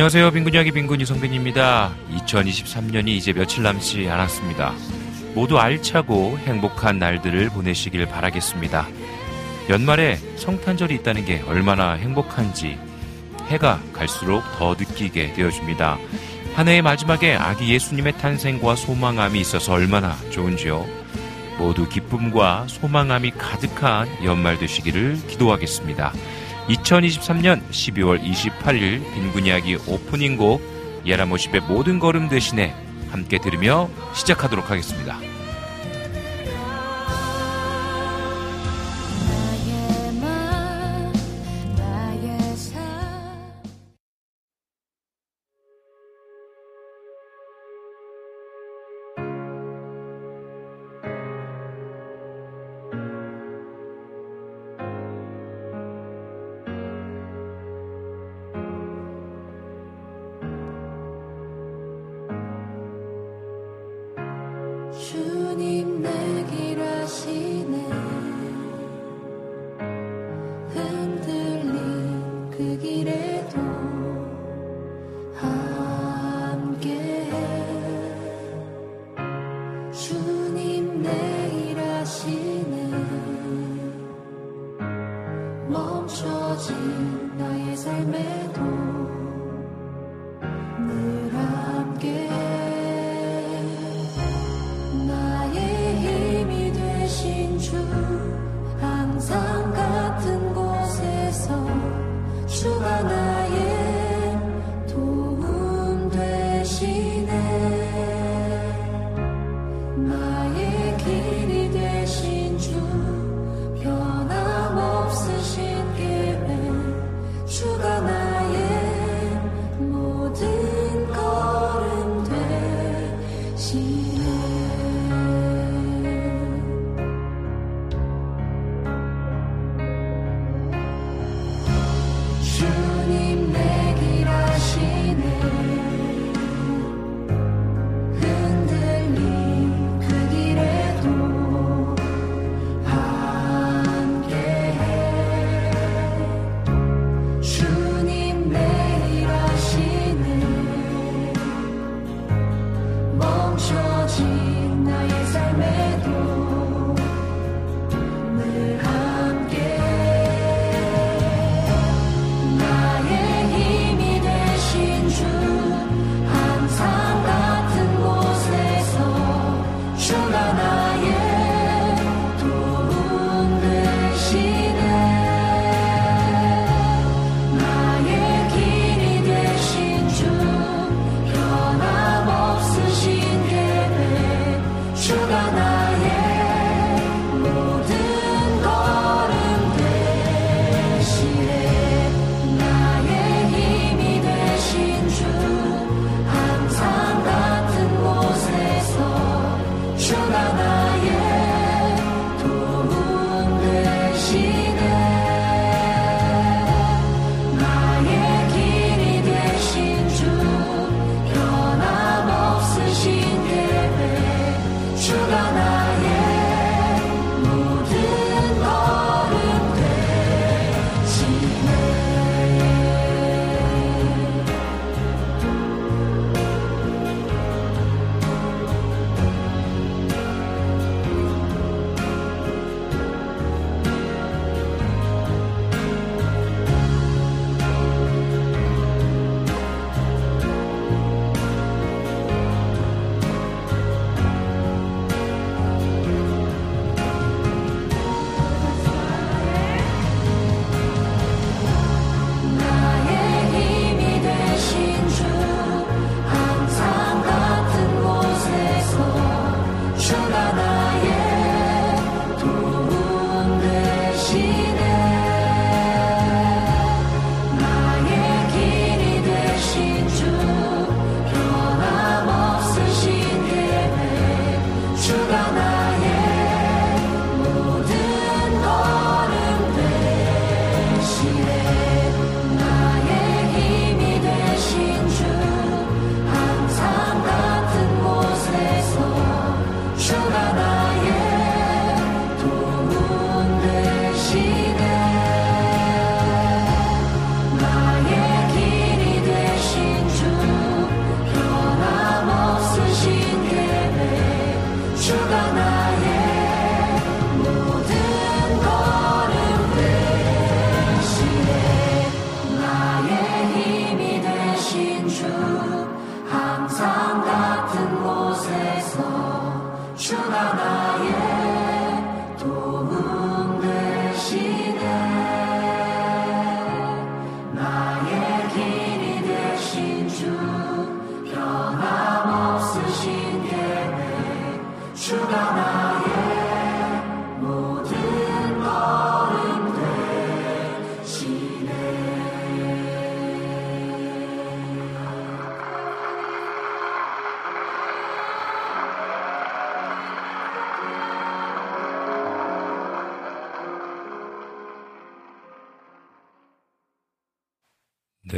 안녕하세요. 빈군 이야기 빈군 이성빈입니다. 2023년이 이제 며칠 남지 않았습니다. 모두 알차고 행복한 날들을 보내시길 바라겠습니다. 연말에 성탄절이 있다는 게 얼마나 행복한지 해가 갈수록 더 느끼게 되어줍니다. 한 해의 마지막에 아기 예수님의 탄생과 소망함이 있어서 얼마나 좋은지요. 모두 기쁨과 소망함이 가득한 연말 되시기를 기도하겠습니다. 2023년 12월 28일 빈군 이야기 오프닝 곡 예라모십의 모든 걸음 대신에 함께 들으며 시작하도록 하겠습니다.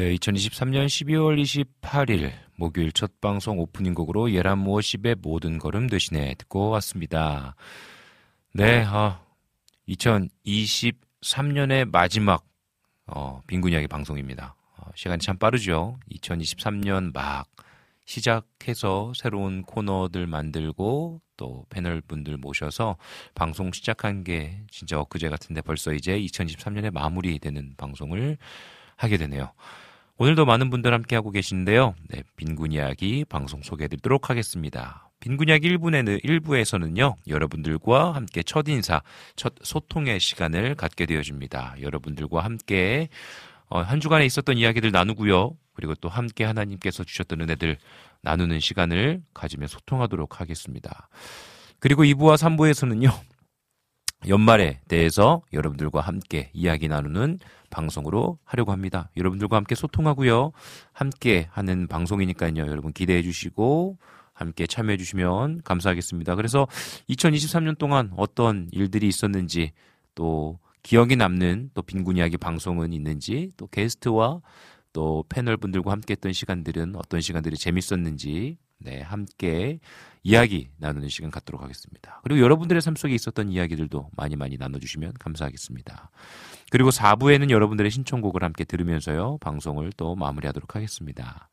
네, 2023년 12월 28일 목요일 첫 방송 오프닝 곡으로 예란 무엇십의 모든 걸음 대신에 듣고 왔습니다. 네, 어, 2023년의 마지막 어, 빈곤 이야기 방송입니다. 어, 시간이 참 빠르죠. 2023년 막 시작해서 새로운 코너들 만들고 또 패널 분들 모셔서 방송 시작한 게 진짜 엊그제 같은데 벌써 이제 2023년에 마무리되는 방송을 하게 되네요. 오늘도 많은 분들 함께하고 계신데요. 네, 빈군 이야기 방송 소개해드리도록 하겠습니다. 빈군 이야기 1부에는, 1부에서는요, 여러분들과 함께 첫 인사, 첫 소통의 시간을 갖게 되어집니다. 여러분들과 함께 어, 한 주간에 있었던 이야기들 나누고요. 그리고 또 함께 하나님께서 주셨던 은혜들 나누는 시간을 가지며 소통하도록 하겠습니다. 그리고 2부와 3부에서는요, 연말에 대해서 여러분들과 함께 이야기 나누는 방송으로 하려고 합니다. 여러분들과 함께 소통하고요. 함께 하는 방송이니까요. 여러분 기대해 주시고 함께 참여해 주시면 감사하겠습니다. 그래서 2023년 동안 어떤 일들이 있었는지 또 기억이 남는 또 빈곤 이야기 방송은 있는지 또 게스트와 또 패널 분들과 함께 했던 시간들은 어떤 시간들이 재밌었는지 네, 함께 이야기 나누는 시간 갖도록 하겠습니다. 그리고 여러분들의 삶 속에 있었던 이야기들도 많이 많이 나눠주시면 감사하겠습니다. 그리고 4부에는 여러분들의 신청곡을 함께 들으면서요, 방송을 또 마무리하도록 하겠습니다.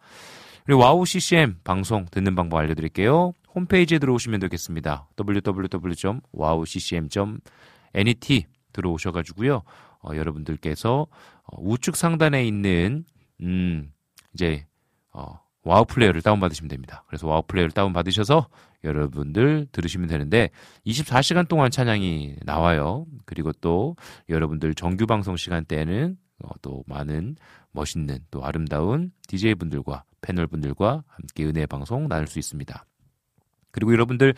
그리고 와우 CCM 방송 듣는 방법 알려드릴게요. 홈페이지에 들어오시면 되겠습니다. www.wowccm.net 들어오셔가지고요, 어, 여러분들께서 어, 우측 상단에 있는 음, 이제 어, 와우 플레이어를 다운받으시면 됩니다. 그래서 와우 플레이어를 다운받으셔서 여러분들 들으시면 되는데 24시간 동안 찬양이 나와요. 그리고 또 여러분들 정규 방송 시간대에는 어, 또 많은 멋있는 또 아름다운 DJ분들과 패널 분들과 함께 은혜 방송 나눌 수 있습니다. 그리고 여러분들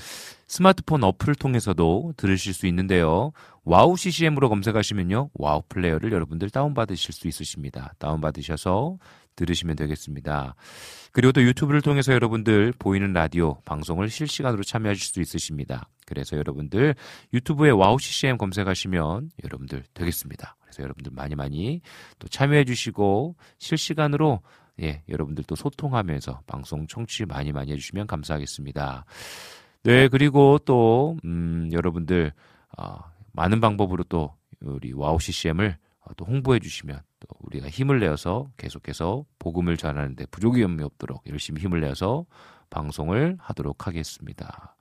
스마트폰 어플을 통해서도 들으실 수 있는데요. 와우 CCM으로 검색하시면요. 와우 플레이어를 여러분들 다운받으실 수 있으십니다. 다운받으셔서 들으시면 되겠습니다. 그리고 또 유튜브를 통해서 여러분들 보이는 라디오 방송을 실시간으로 참여하실 수 있으십니다. 그래서 여러분들 유튜브에 와우 CCM 검색하시면 여러분들 되겠습니다. 그래서 여러분들 많이 많이 또 참여해 주시고 실시간으로 예, 여러분들 또 소통하면서 방송 청취 많이 많이 해주시면 감사하겠습니다. 네, 그리고 또, 음, 여러분들, 어, 많은 방법으로 또 우리 와우 CCM을 또 홍보해 주시면 또 우리가 힘을 내어서 계속해서 복음을 전하는데 부족이 없도록 열심히 힘을 내어서 방송을 하도록 하겠습니다.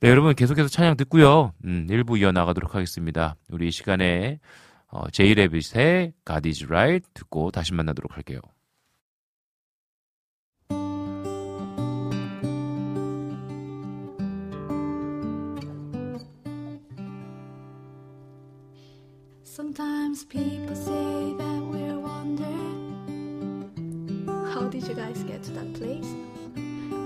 네, 여러분 계속해서 찬양 듣고요. 음, 일부 이어나가도록 하겠습니다. 우리 이 시간에 어, 제이레빗의 God is Right 듣고 다시 만나도록 할게요. That place?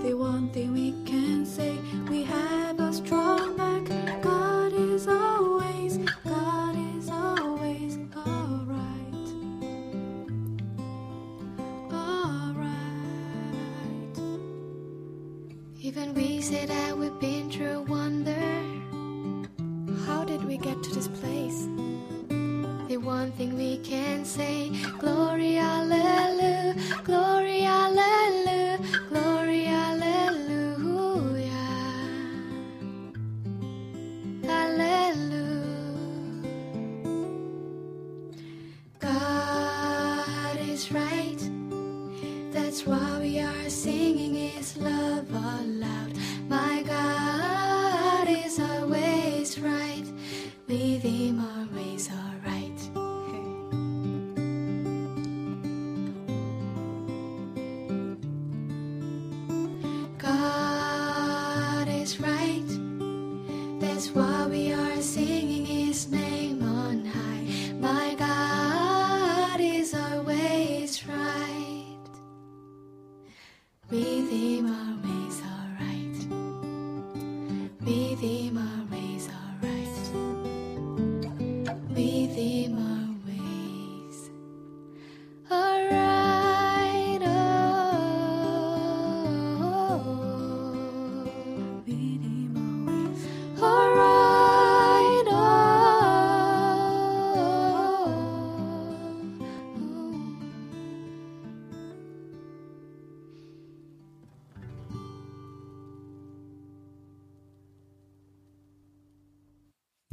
The one thing we can say We have a strong back. God is always, God is always alright. Alright. Even we say that we've been through a wonder. How did we get to this place? The one thing we can say, glory, hallelujah, glory, hallelujah,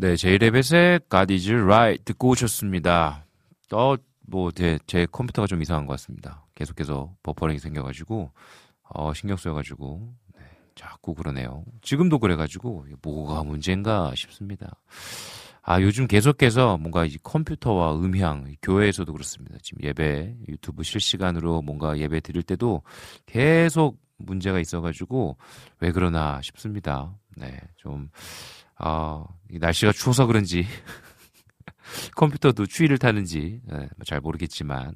네, 제이레벳의 God is right 듣고 오셨습니다. 어, 뭐, 제, 제 컴퓨터가 좀 이상한 것 같습니다. 계속해서 버퍼링이 생겨가지고, 어, 신경 쓰여가지고, 네, 자꾸 그러네요. 지금도 그래가지고, 뭐가 문제인가 싶습니다. 아, 요즘 계속해서 뭔가 이 컴퓨터와 음향, 교회에서도 그렇습니다. 지금 예배, 유튜브 실시간으로 뭔가 예배 드릴 때도 계속 문제가 있어가지고, 왜 그러나 싶습니다. 네, 좀, 아, 날씨가 추워서 그런지 컴퓨터도 추위를 타는지 네, 잘 모르겠지만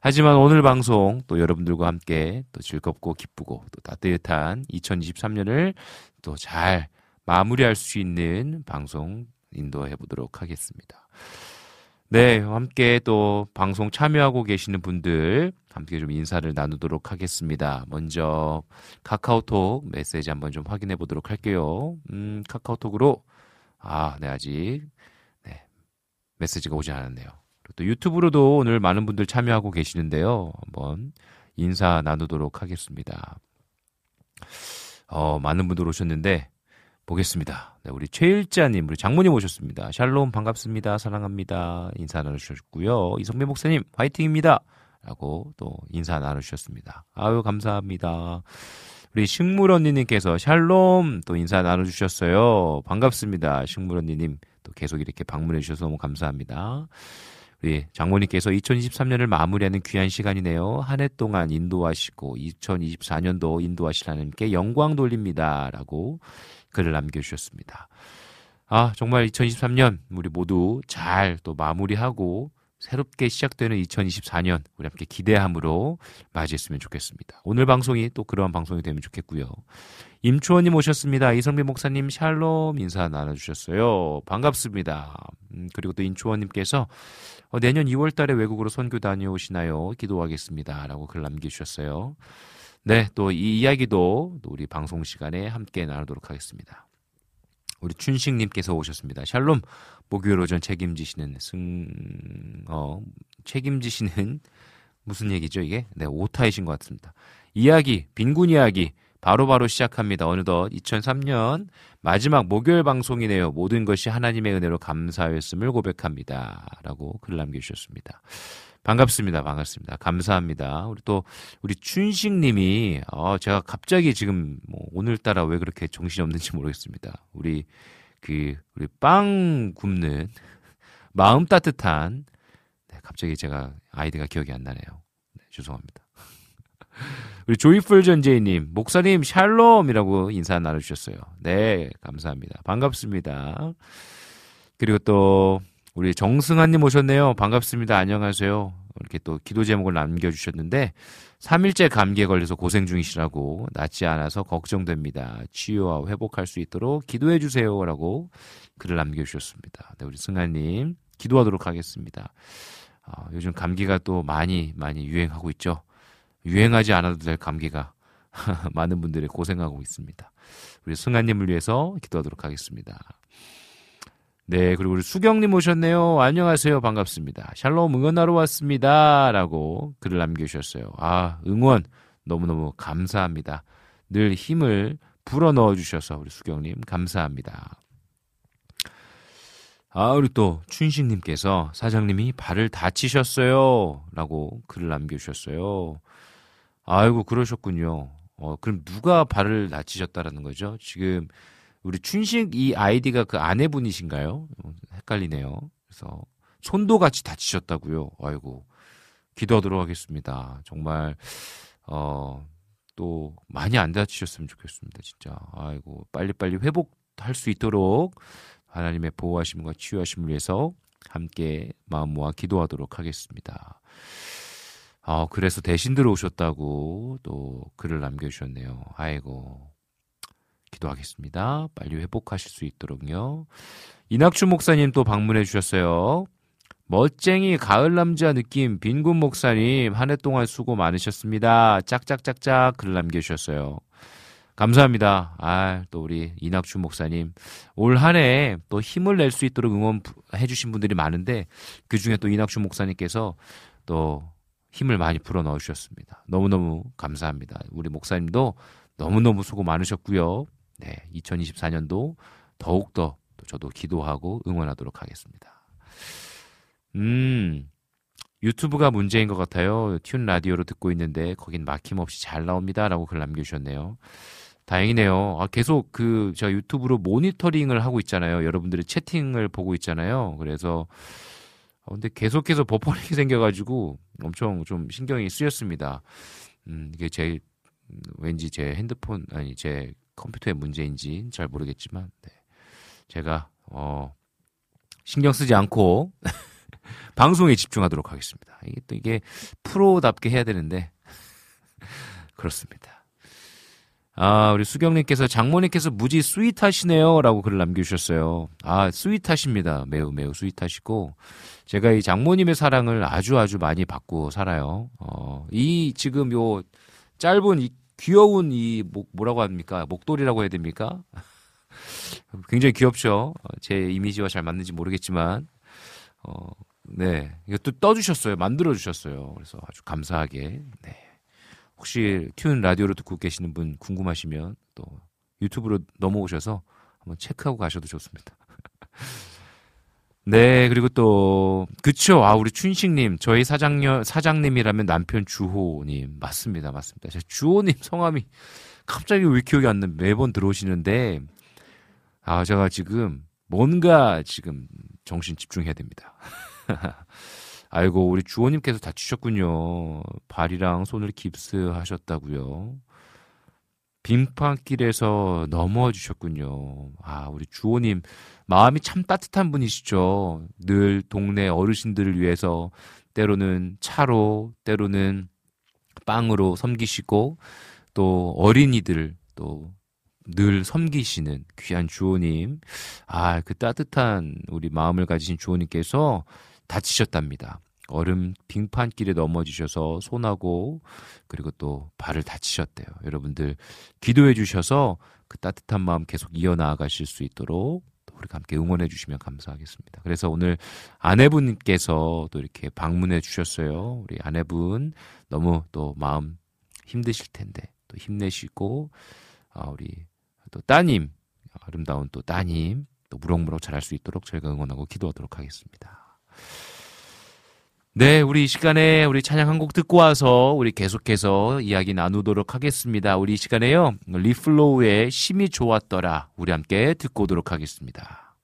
하지만 오늘 방송 또 여러분들과 함께 또 즐겁고 기쁘고 또 따뜻한 2023년을 또 잘 마무리할 수 있는 방송 인도해 보도록 하겠습니다. 네, 함께 또 방송 참여하고 계시는 분들 함께 좀 인사를 나누도록 하겠습니다. 먼저 카카오톡 메시지 한번 좀 확인해 보도록 할게요. 음, 카카오톡으로 아, 네 아직 네 메시지가 오지 않았네요. 또 유튜브로도 오늘 많은 분들 참여하고 계시는데요. 한번 인사 나누도록 하겠습니다. 어, 많은 분들 오셨는데 보겠습니다. 네, 우리 최일자님, 우리 장모님 오셨습니다. 샬롬 반갑습니다. 사랑합니다. 인사 나누셨고요. 이성배 목사님 화이팅입니다. 라고 또 인사 나누셨습니다. 아유 감사합니다. 우리 식물 언니님께서 샬롬 또 인사 나눠주셨어요. 반갑습니다. 식물 언니님 또 계속 이렇게 방문해 주셔서 너무 감사합니다. 우리 장모님께서 2023년을 마무리하는 귀한 시간이네요. 한 해 동안 인도하시고 2024년도 인도하실 하나님께 영광 돌립니다. 라고 글을 남겨주셨습니다. 아, 정말 2023년 우리 모두 잘 또 마무리하고 새롭게 시작되는 2024년 우리 함께 기대함으로 맞이했으면 좋겠습니다. 오늘 방송이 또 그러한 방송이 되면 좋겠고요. 임초원님 오셨습니다. 이성민 목사님 샬롬 인사 나눠주셨어요. 반갑습니다. 음, 그리고 또 임초원님께서 어, 내년 2월달에 외국으로 선교 다녀오시나요? 기도하겠습니다. 라고 글 남겨주셨어요. 네, 또 이 이야기도 또 우리 방송 시간에 함께 나누도록 하겠습니다. 우리 춘식님께서 오셨습니다. 샬롬, 목요일 오전 책임지시는 승, 어, 책임지시는 무슨 얘기죠, 이게? 네, 오타이신 것 같습니다. 이야기, 빈곤 이야기, 바로바로 바로 시작합니다. 어느덧 2003년 마지막 목요일 방송이네요. 모든 것이 하나님의 은혜로 감사하였음을 고백합니다. 라고 글 남겨주셨습니다. 반갑습니다. 반갑습니다. 감사합니다. 우리 또 우리 춘식 님이 어 제가 갑자기 지금 뭐 오늘따라 왜 그렇게 정신이 없는지 모르겠습니다. 우리 그 우리 빵 굽는 마음 따뜻한 네, 갑자기 제가 아이디가 기억이 안 나네요. 네, 죄송합니다. 우리 조이풀 전재희님 목사님 샬롬이라고 인사 나눠주셨어요. 네 감사합니다. 반갑습니다. 그리고 또 우리 정승환님 오셨네요. 반갑습니다. 안녕하세요. 이렇게 또 기도 제목을 남겨주셨는데 3일째 감기에 걸려서 고생 중이시라고 낫지 않아서 걱정됩니다. 치유와 회복할 수 있도록 기도해 주세요라고 글을 남겨주셨습니다. 네, 우리 승환님 기도하도록 하겠습니다. 어, 요즘 감기가 또 많이 많이 유행하고 있죠. 유행하지 않아도 될 감기가 많은 분들이 고생하고 있습니다. 우리 승환님을 위해서 기도하도록 하겠습니다. 네, 그리고 우리 수경님 오셨네요. 안녕하세요. 반갑습니다. 샬롬 응원하러 왔습니다. 라고 글을 남겨주셨어요. 아, 응원 너무너무 감사합니다. 늘 힘을 불어 넣어 주셔서 우리 수경님 감사합니다. 아, 우리 또 춘식님께서 사장님이 발을 다치셨어요. 라고 글을 남겨주셨어요. 아이고, 그러셨군요. 어, 그럼 누가 발을 다치셨다라는 거죠? 지금 우리 춘식 이 아이디가 그 아내분이신가요? 헷갈리네요. 그래서 손도 같이 다치셨다고요. 아이고 기도하도록 하겠습니다. 정말 어 또 많이 안 다치셨으면 좋겠습니다. 진짜 아이고 빨리빨리 회복할 수 있도록 하나님의 보호하심과 치유하심을 위해서 함께 마음 모아 기도하도록 하겠습니다. 아, 그래서 대신 들어오셨다고 또 글을 남겨주셨네요. 아이고, 기도하겠습니다. 빨리 회복하실 수 있도록요. 이낙주 목사님 또 방문해 주셨어요. 멋쟁이 가을 남자 느낌 빈군 목사님 한 해 동안 수고 많으셨습니다. 짝짝짝짝 글 남겨주셨어요. 감사합니다. 아, 또 우리 이낙주 목사님. 올 한 해 또 힘을 낼 수 있도록 응원해 주신 분들이 많은데 그 중에 또 이낙주 목사님께서 또 힘을 많이 불어 넣어 주셨습니다. 너무너무 감사합니다. 우리 목사님도 너무너무 수고 많으셨고요. 네, 2024년도 더욱더 저도 기도하고 응원하도록 하겠습니다. 음, 유튜브가 문제인 것 같아요. 튠 라디오로 듣고 있는데 거긴 막힘없이 잘 나옵니다 라고 글 남겨주셨네요. 다행이네요. 아, 계속 그, 저 유튜브로 모니터링을 하고 있잖아요. 여러분들의 채팅을 보고 있잖아요. 그래서, 어, 근데 계속해서 버퍼링이 생겨가지고 엄청 좀 신경이 쓰였습니다. 음, 이게 제, 왠지 제 핸드폰, 아니, 제 컴퓨터의 문제인지 잘 모르겠지만, 네. 제가, 어, 신경 쓰지 않고, 방송에 집중하도록 하겠습니다. 이게 또 이게 프로답게 해야 되는데, 그렇습니다. 아, 우리 수경님께서 장모님께서 무지 스윗하시네요. 라고 글을 남겨주셨어요. 아, 스윗하십니다. 매우, 매우 스윗하시고. 제가 이 장모님의 사랑을 아주 아주 많이 받고 살아요. 어, 이 지금 요 짧은 이 귀여운 이 목, 뭐라고 합니까? 목도리라고 해야 됩니까? 굉장히 귀엽죠. 어, 제 이미지와 잘 맞는지 모르겠지만, 어, 네. 이것도 떠주셨어요. 만들어주셨어요. 그래서 아주 감사하게, 네. 혹시 튠 라디오로 듣고 계시는 분 궁금하시면 또 유튜브로 넘어오셔서 한번 체크하고 가셔도 좋습니다. 네, 그리고 또, 그쵸. 아, 우리 춘식님, 저희 사장녀, 사장님이라면 남편 주호님. 맞습니다, 맞습니다. 제 주호님 성함이 갑자기 왜 기억이 안 나, 매번 들어오시는데, 아, 제가 지금 뭔가 지금 정신 집중해야 됩니다. 아이고, 우리 주호님께서 다치셨군요. 발이랑 손을 깁스하셨다고요. 빙판길에서 넘어지셨군요. 아, 우리 주호님, 마음이 참 따뜻한 분이시죠. 늘 동네 어르신들을 위해서 때로는 차로, 때로는 빵으로 섬기시고, 또 어린이들, 또 늘 섬기시는 귀한 주호님. 아, 그 따뜻한 우리 마음을 가지신 주호님께서 다치셨답니다. 얼음 빙판길에 넘어지셔서 손하고 그리고 또 발을 다치셨대요. 여러분들 기도해 주셔서 그 따뜻한 마음 계속 이어나가실 수 있도록 또 우리가 함께 응원해 주시면 감사하겠습니다. 그래서 오늘 아내분께서 또 이렇게 방문해 주셨어요. 우리 아내분 너무 또 마음 힘드실 텐데 또 힘내시고 아, 우리 또 따님 아름다운 또 따님 또 무럭무럭 자랄 수 있도록 저희가 응원하고 기도하도록 하겠습니다. 네, 우리 이 시간에 우리 찬양 한 곡 듣고 와서 우리 계속해서 이야기 나누도록 하겠습니다. 우리 이 시간에요. 리플로우의 심히 좋았더라. 우리 함께 듣고 오도록 하겠습니다.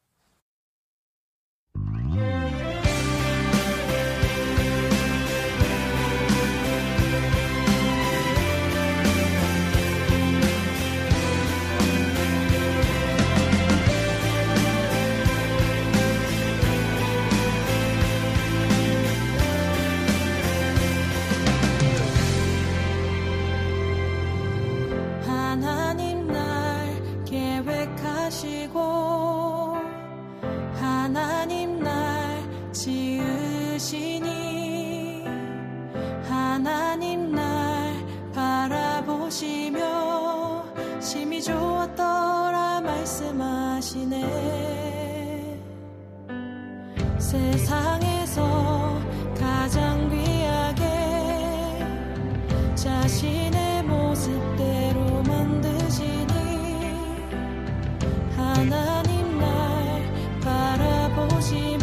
세상에서 가장 귀하게 자신의 모습대로 만드시니 하나님 날 바라보시며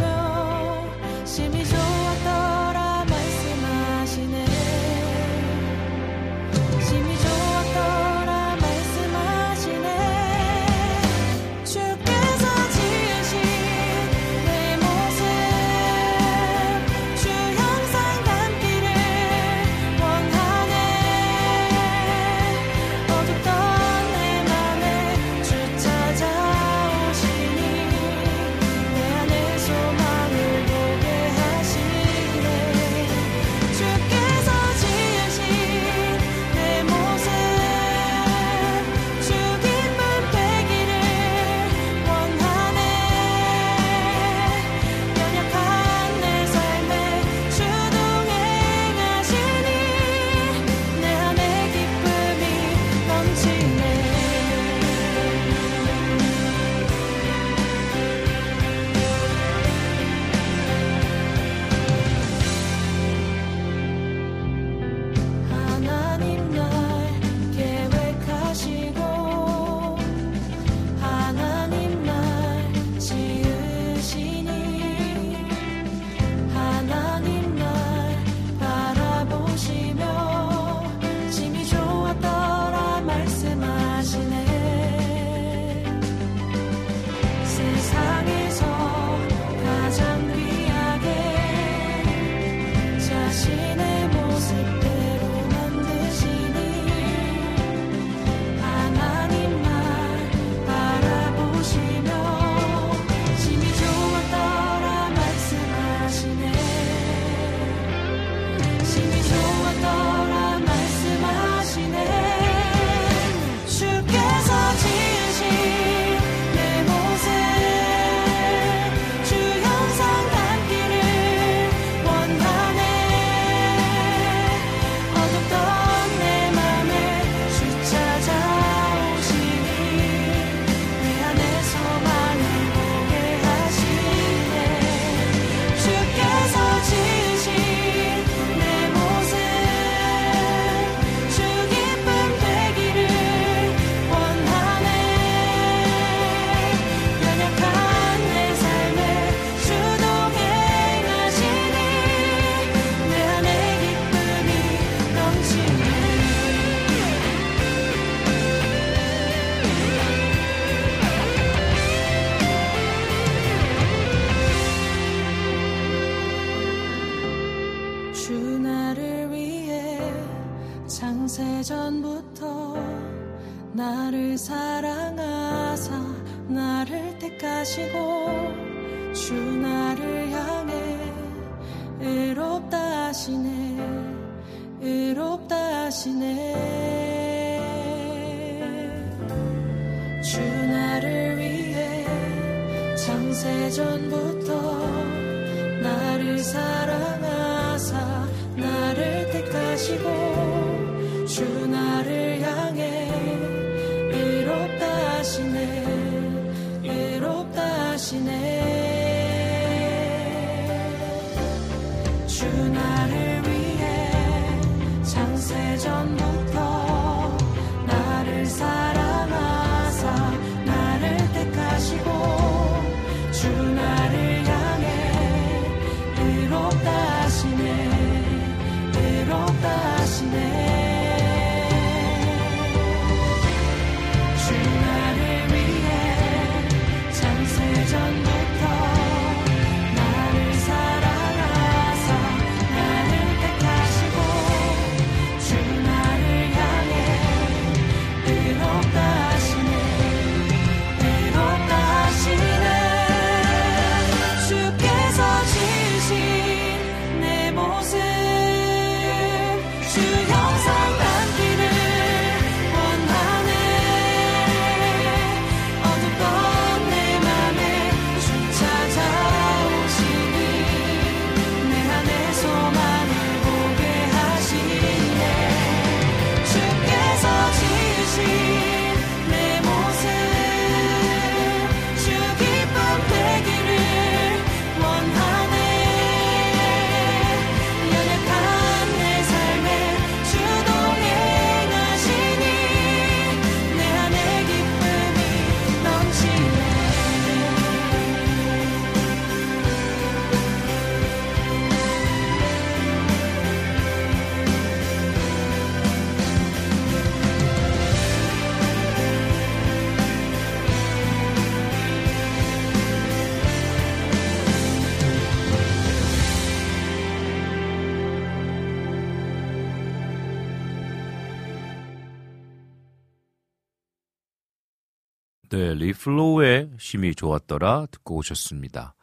네, 리플로우의 심히 좋았더라 듣고 오셨습니다.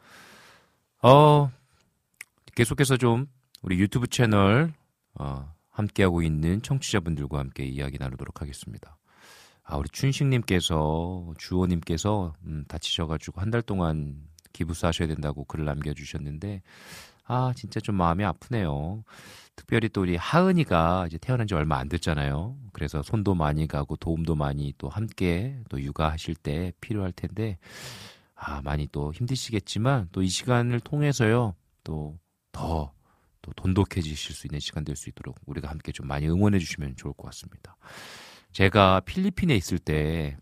어, 계속해서 좀 우리 유튜브 채널 어, 함께하고 있는 청취자분들과 함께 이야기 나누도록 하겠습니다. 아, 우리 춘식님께서 주호님께서 음, 다치셔가지고 한 달 동안 기부스 하셔야 된다고 글을 남겨주셨는데 아 진짜 좀 마음이 아프네요. 특별히 또 우리 하은이가 이제 태어난 지 얼마 안 됐잖아요. 그래서 손도 많이 가고 도움도 많이 또 함께 또 육아하실 때 필요할 텐데 아 많이 또 힘드시겠지만 또 이 시간을 통해서요 또 더또 돈독해지실 수 있는 시간 될 수 있도록 우리가 함께 좀 많이 응원해 주시면 좋을 것 같습니다. 제가 필리핀에 있을 때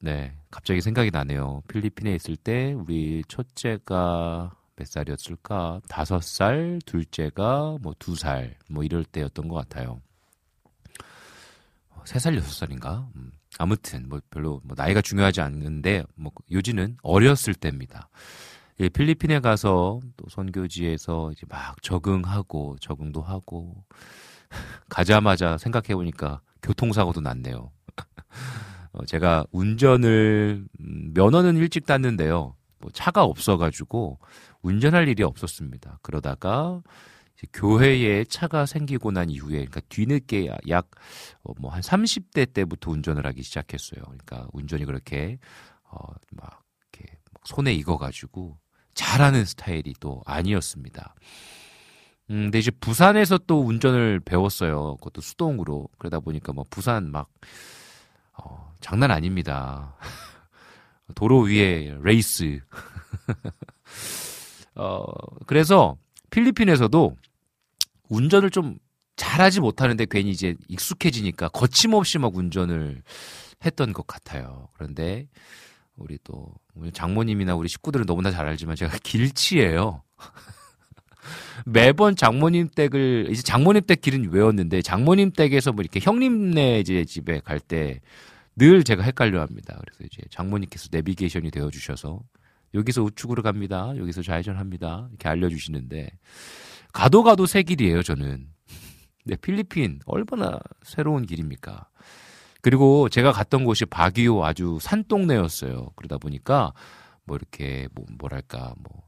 네, 갑자기 생각이 나네요. 필리핀에 있을 때 우리 첫째가 몇 살이었을까? 다섯 살, 둘째가 뭐 두 살, 뭐 이럴 때였던 것 같아요. 어, 세 살, 여섯 살인가? 음, 아무튼 뭐 별로 뭐 나이가 중요하지 않는데 뭐 요지는 어렸을 때입니다. 예, 필리핀에 가서 또 선교지에서 이제 막 적응하고 적응도 하고 가자마자 생각해 보니까 교통사고도 났네요. 어, 제가 운전을 음, 면허는 일찍 땄는데요. 뭐 차가 없어가지고 운전할 일이 없었습니다. 그러다가 교회에 차가 생기고 난 이후에 그러니까 뒤늦게 약 뭐 한 30대 때부터 운전을 하기 시작했어요. 그러니까 운전이 그렇게 어막 이렇게 막 손에 익어 가지고 잘하는 스타일이 또 아니었습니다. 음, 근데 이제 부산에서 또 운전을 배웠어요. 그것도 수동으로. 그러다 보니까 뭐 부산 막, 어, 장난 아닙니다. 도로 위에 레이스. 어, 그래서 필리핀에서도 운전을 좀 잘하지 못하는데 괜히 이제 익숙해지니까 거침없이 막 운전을 했던 것 같아요. 그런데 우리 또 장모님이나 우리 식구들은 너무나 잘 알지만 제가 길치예요. 매번 장모님 댁을 이제 장모님 댁 길은 외웠는데 장모님 댁에서 뭐 이렇게 형님네 이제 집에 갈 때 늘 제가 헷갈려 합니다. 그래서 이제 장모님께서 내비게이션이 되어 주셔서 여기서 우측으로 갑니다. 여기서 좌회전합니다. 이렇게 알려주시는데 가도 가도 새 길이에요, 저는. 네, 필리핀 얼마나 새로운 길입니까? 그리고 제가 갔던 곳이 바기오 아주 산동네였어요. 그러다 보니까 뭐 이렇게 뭐 뭐랄까 뭐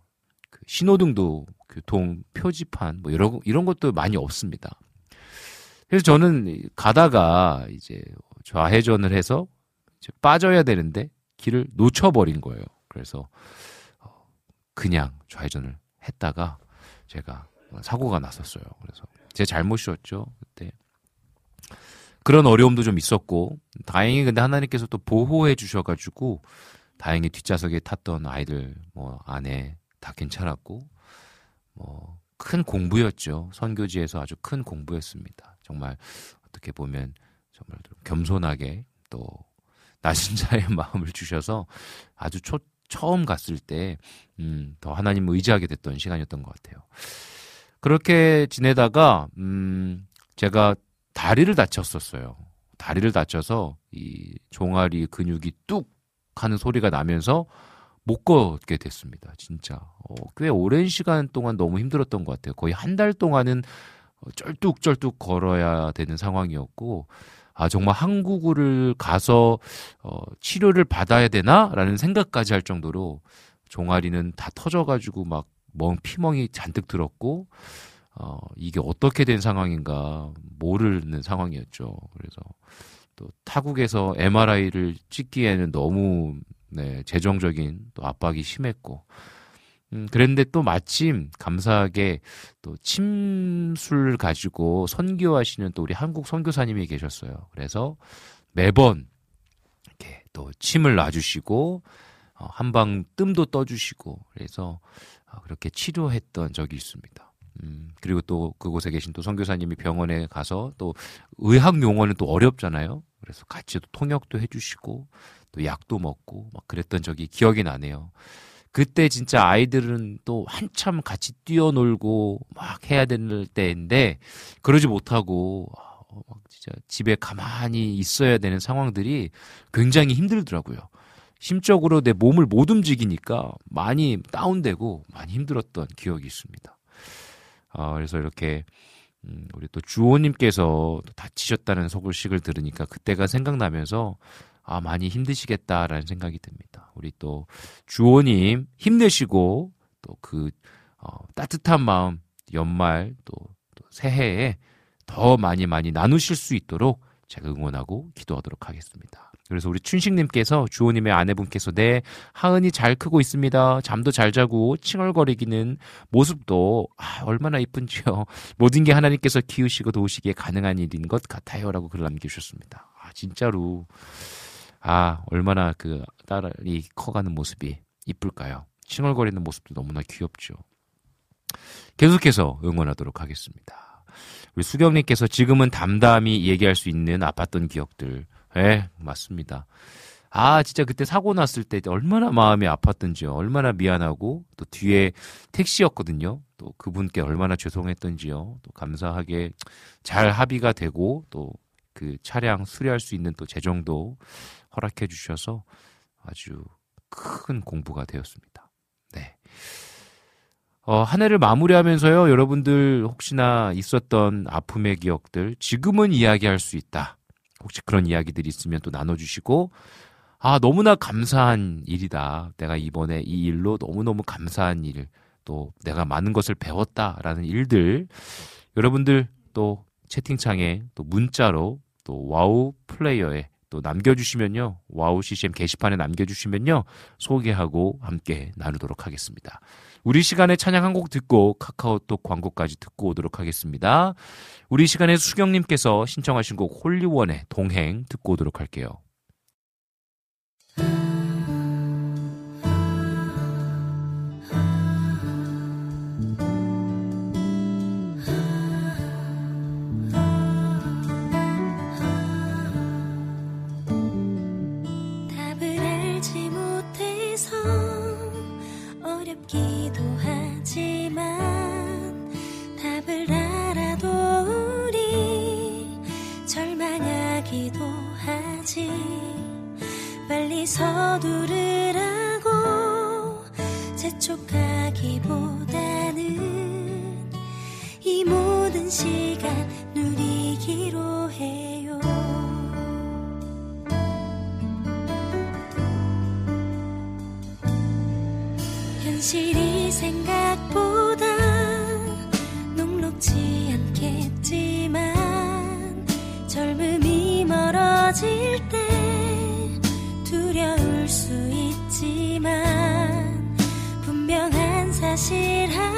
그 신호등도 교통 표지판 뭐 이런 이런 것도 많이 없습니다. 그래서 저는 가다가 이제 좌회전을 해서 이제 빠져야 되는데 길을 놓쳐버린 거예요. 그래서 어, 그냥 좌회전을 했다가 제가 사고가 났었어요. 그래서 제 잘못이었죠 그때. 그런 어려움도 좀 있었고 다행히 근데 하나님께서 또 보호해 주셔가지고 다행히 뒷좌석에 탔던 아이들 뭐 안에 다 괜찮았고 뭐 큰 공부였죠. 선교지에서 아주 큰 공부였습니다. 정말 어떻게 보면 정말 겸손하게 또 나신 자의 마음을 주셔서 아주 초, 처음 갔을 때, 음, 더 하나님을 의지하게 됐던 시간이었던 것 같아요. 그렇게 지내다가, 음, 제가 다리를 다쳤었어요. 다리를 다쳐서 이 종아리 근육이 뚝 하는 소리가 나면서 못 걷게 됐습니다. 진짜. 어, 꽤 오랜 시간 동안 너무 힘들었던 것 같아요. 거의 한 달 동안은 쩔뚝쩔뚝 걸어야 되는 상황이었고, 아, 정말 한국을 가서 어, 치료를 받아야 되나라는 생각까지 할 정도로 종아리는 다 터져가지고 막 멍 피멍이 잔뜩 들었고 어, 이게 어떻게 된 상황인가 모르는 상황이었죠. 그래서 또 타국에서 MRI를 찍기에는 너무 네, 재정적인 또 압박이 심했고 음, 그랬는데 또 마침 감사하게 또 침술 가지고 선교하시는 또 우리 한국 선교사님이 계셨어요. 그래서 매번 이렇게 또 침을 놔주시고 어, 한방 뜸도 떠주시고 그래서 어, 그렇게 치료했던 적이 있습니다. 음, 그리고 또 그곳에 계신 또 선교사님이 병원에 가서 또 의학 용어는 또 어렵잖아요. 그래서 같이 또 통역도 해주시고 또 약도 먹고 막 그랬던 적이 기억이 나네요. 그때 진짜 아이들은 또 한참 같이 뛰어놀고 막 해야 되는 때인데 그러지 못하고 어, 막 진짜 집에 가만히 있어야 되는 상황들이 굉장히 힘들더라고요. 심적으로 내 몸을 못 움직이니까 많이 다운되고 많이 힘들었던 기억이 있습니다. 어, 그래서 이렇게 음, 우리 또 주호님께서 다치셨다는 소식을 들으니까 그때가 생각나면서 아, 많이 힘드시겠다라는 생각이 듭니다. 우리 또 주호님 힘내시고 또그 어, 따뜻한 마음 연말 또, 또 새해에 더 많이 많이 나누실 수 있도록 제가 응원하고 기도하도록 하겠습니다. 그래서 우리 춘식님께서 주호님의 아내분께서 네 하은이 잘 크고 있습니다. 잠도 잘 자고 칭얼거리기는 모습도 아, 얼마나 이쁜지요. 모든 게 하나님께서 키우시고 도우시기에 가능한 일인 것 같아요라고 글을 남겨주셨습니다. 아 진짜로 아, 얼마나 그 딸이 커가는 모습이 이쁠까요? 칭얼거리는 모습도 너무나 귀엽죠. 계속해서 응원하도록 하겠습니다. 우리 수경님께서 지금은 담담히 얘기할 수 있는 아팠던 기억들. 예, 맞습니다. 아, 진짜 그때 사고 났을 때 얼마나 마음이 아팠던지요. 얼마나 미안하고 또 뒤에 택시였거든요. 또 그분께 얼마나 죄송했던지요. 또 감사하게 잘 합의가 되고 또 그 차량 수리할 수 있는 또 재정도 허락해 주셔서 아주 큰 공부가 되었습니다. 네. 어, 한 해를 마무리하면서요, 여러분들 혹시나 있었던 아픔의 기억들, 지금은 이야기할 수 있다. 혹시 그런 이야기들이 있으면 또 나눠주시고, 아, 너무나 감사한 일이다. 내가 이번에 이 일로 너무너무 감사한 일, 또 내가 많은 것을 배웠다라는 일들, 여러분들 또 채팅창에 또 문자로 또 WOW 플레이어에 또 남겨주시면요. WOW CCM 게시판에 남겨주시면요. 소개하고 함께 나누도록 하겠습니다. 우리 시간에 찬양 한 곡 듣고 카카오톡 광고까지 듣고 오도록 하겠습니다. 우리 시간에 수경님께서 신청하신 곡 홀리원의 동행 듣고 오도록 할게요. 서두르라고 재촉하기보다는 이 모든 시간 누리기로 해요. 현실이 생각보다 가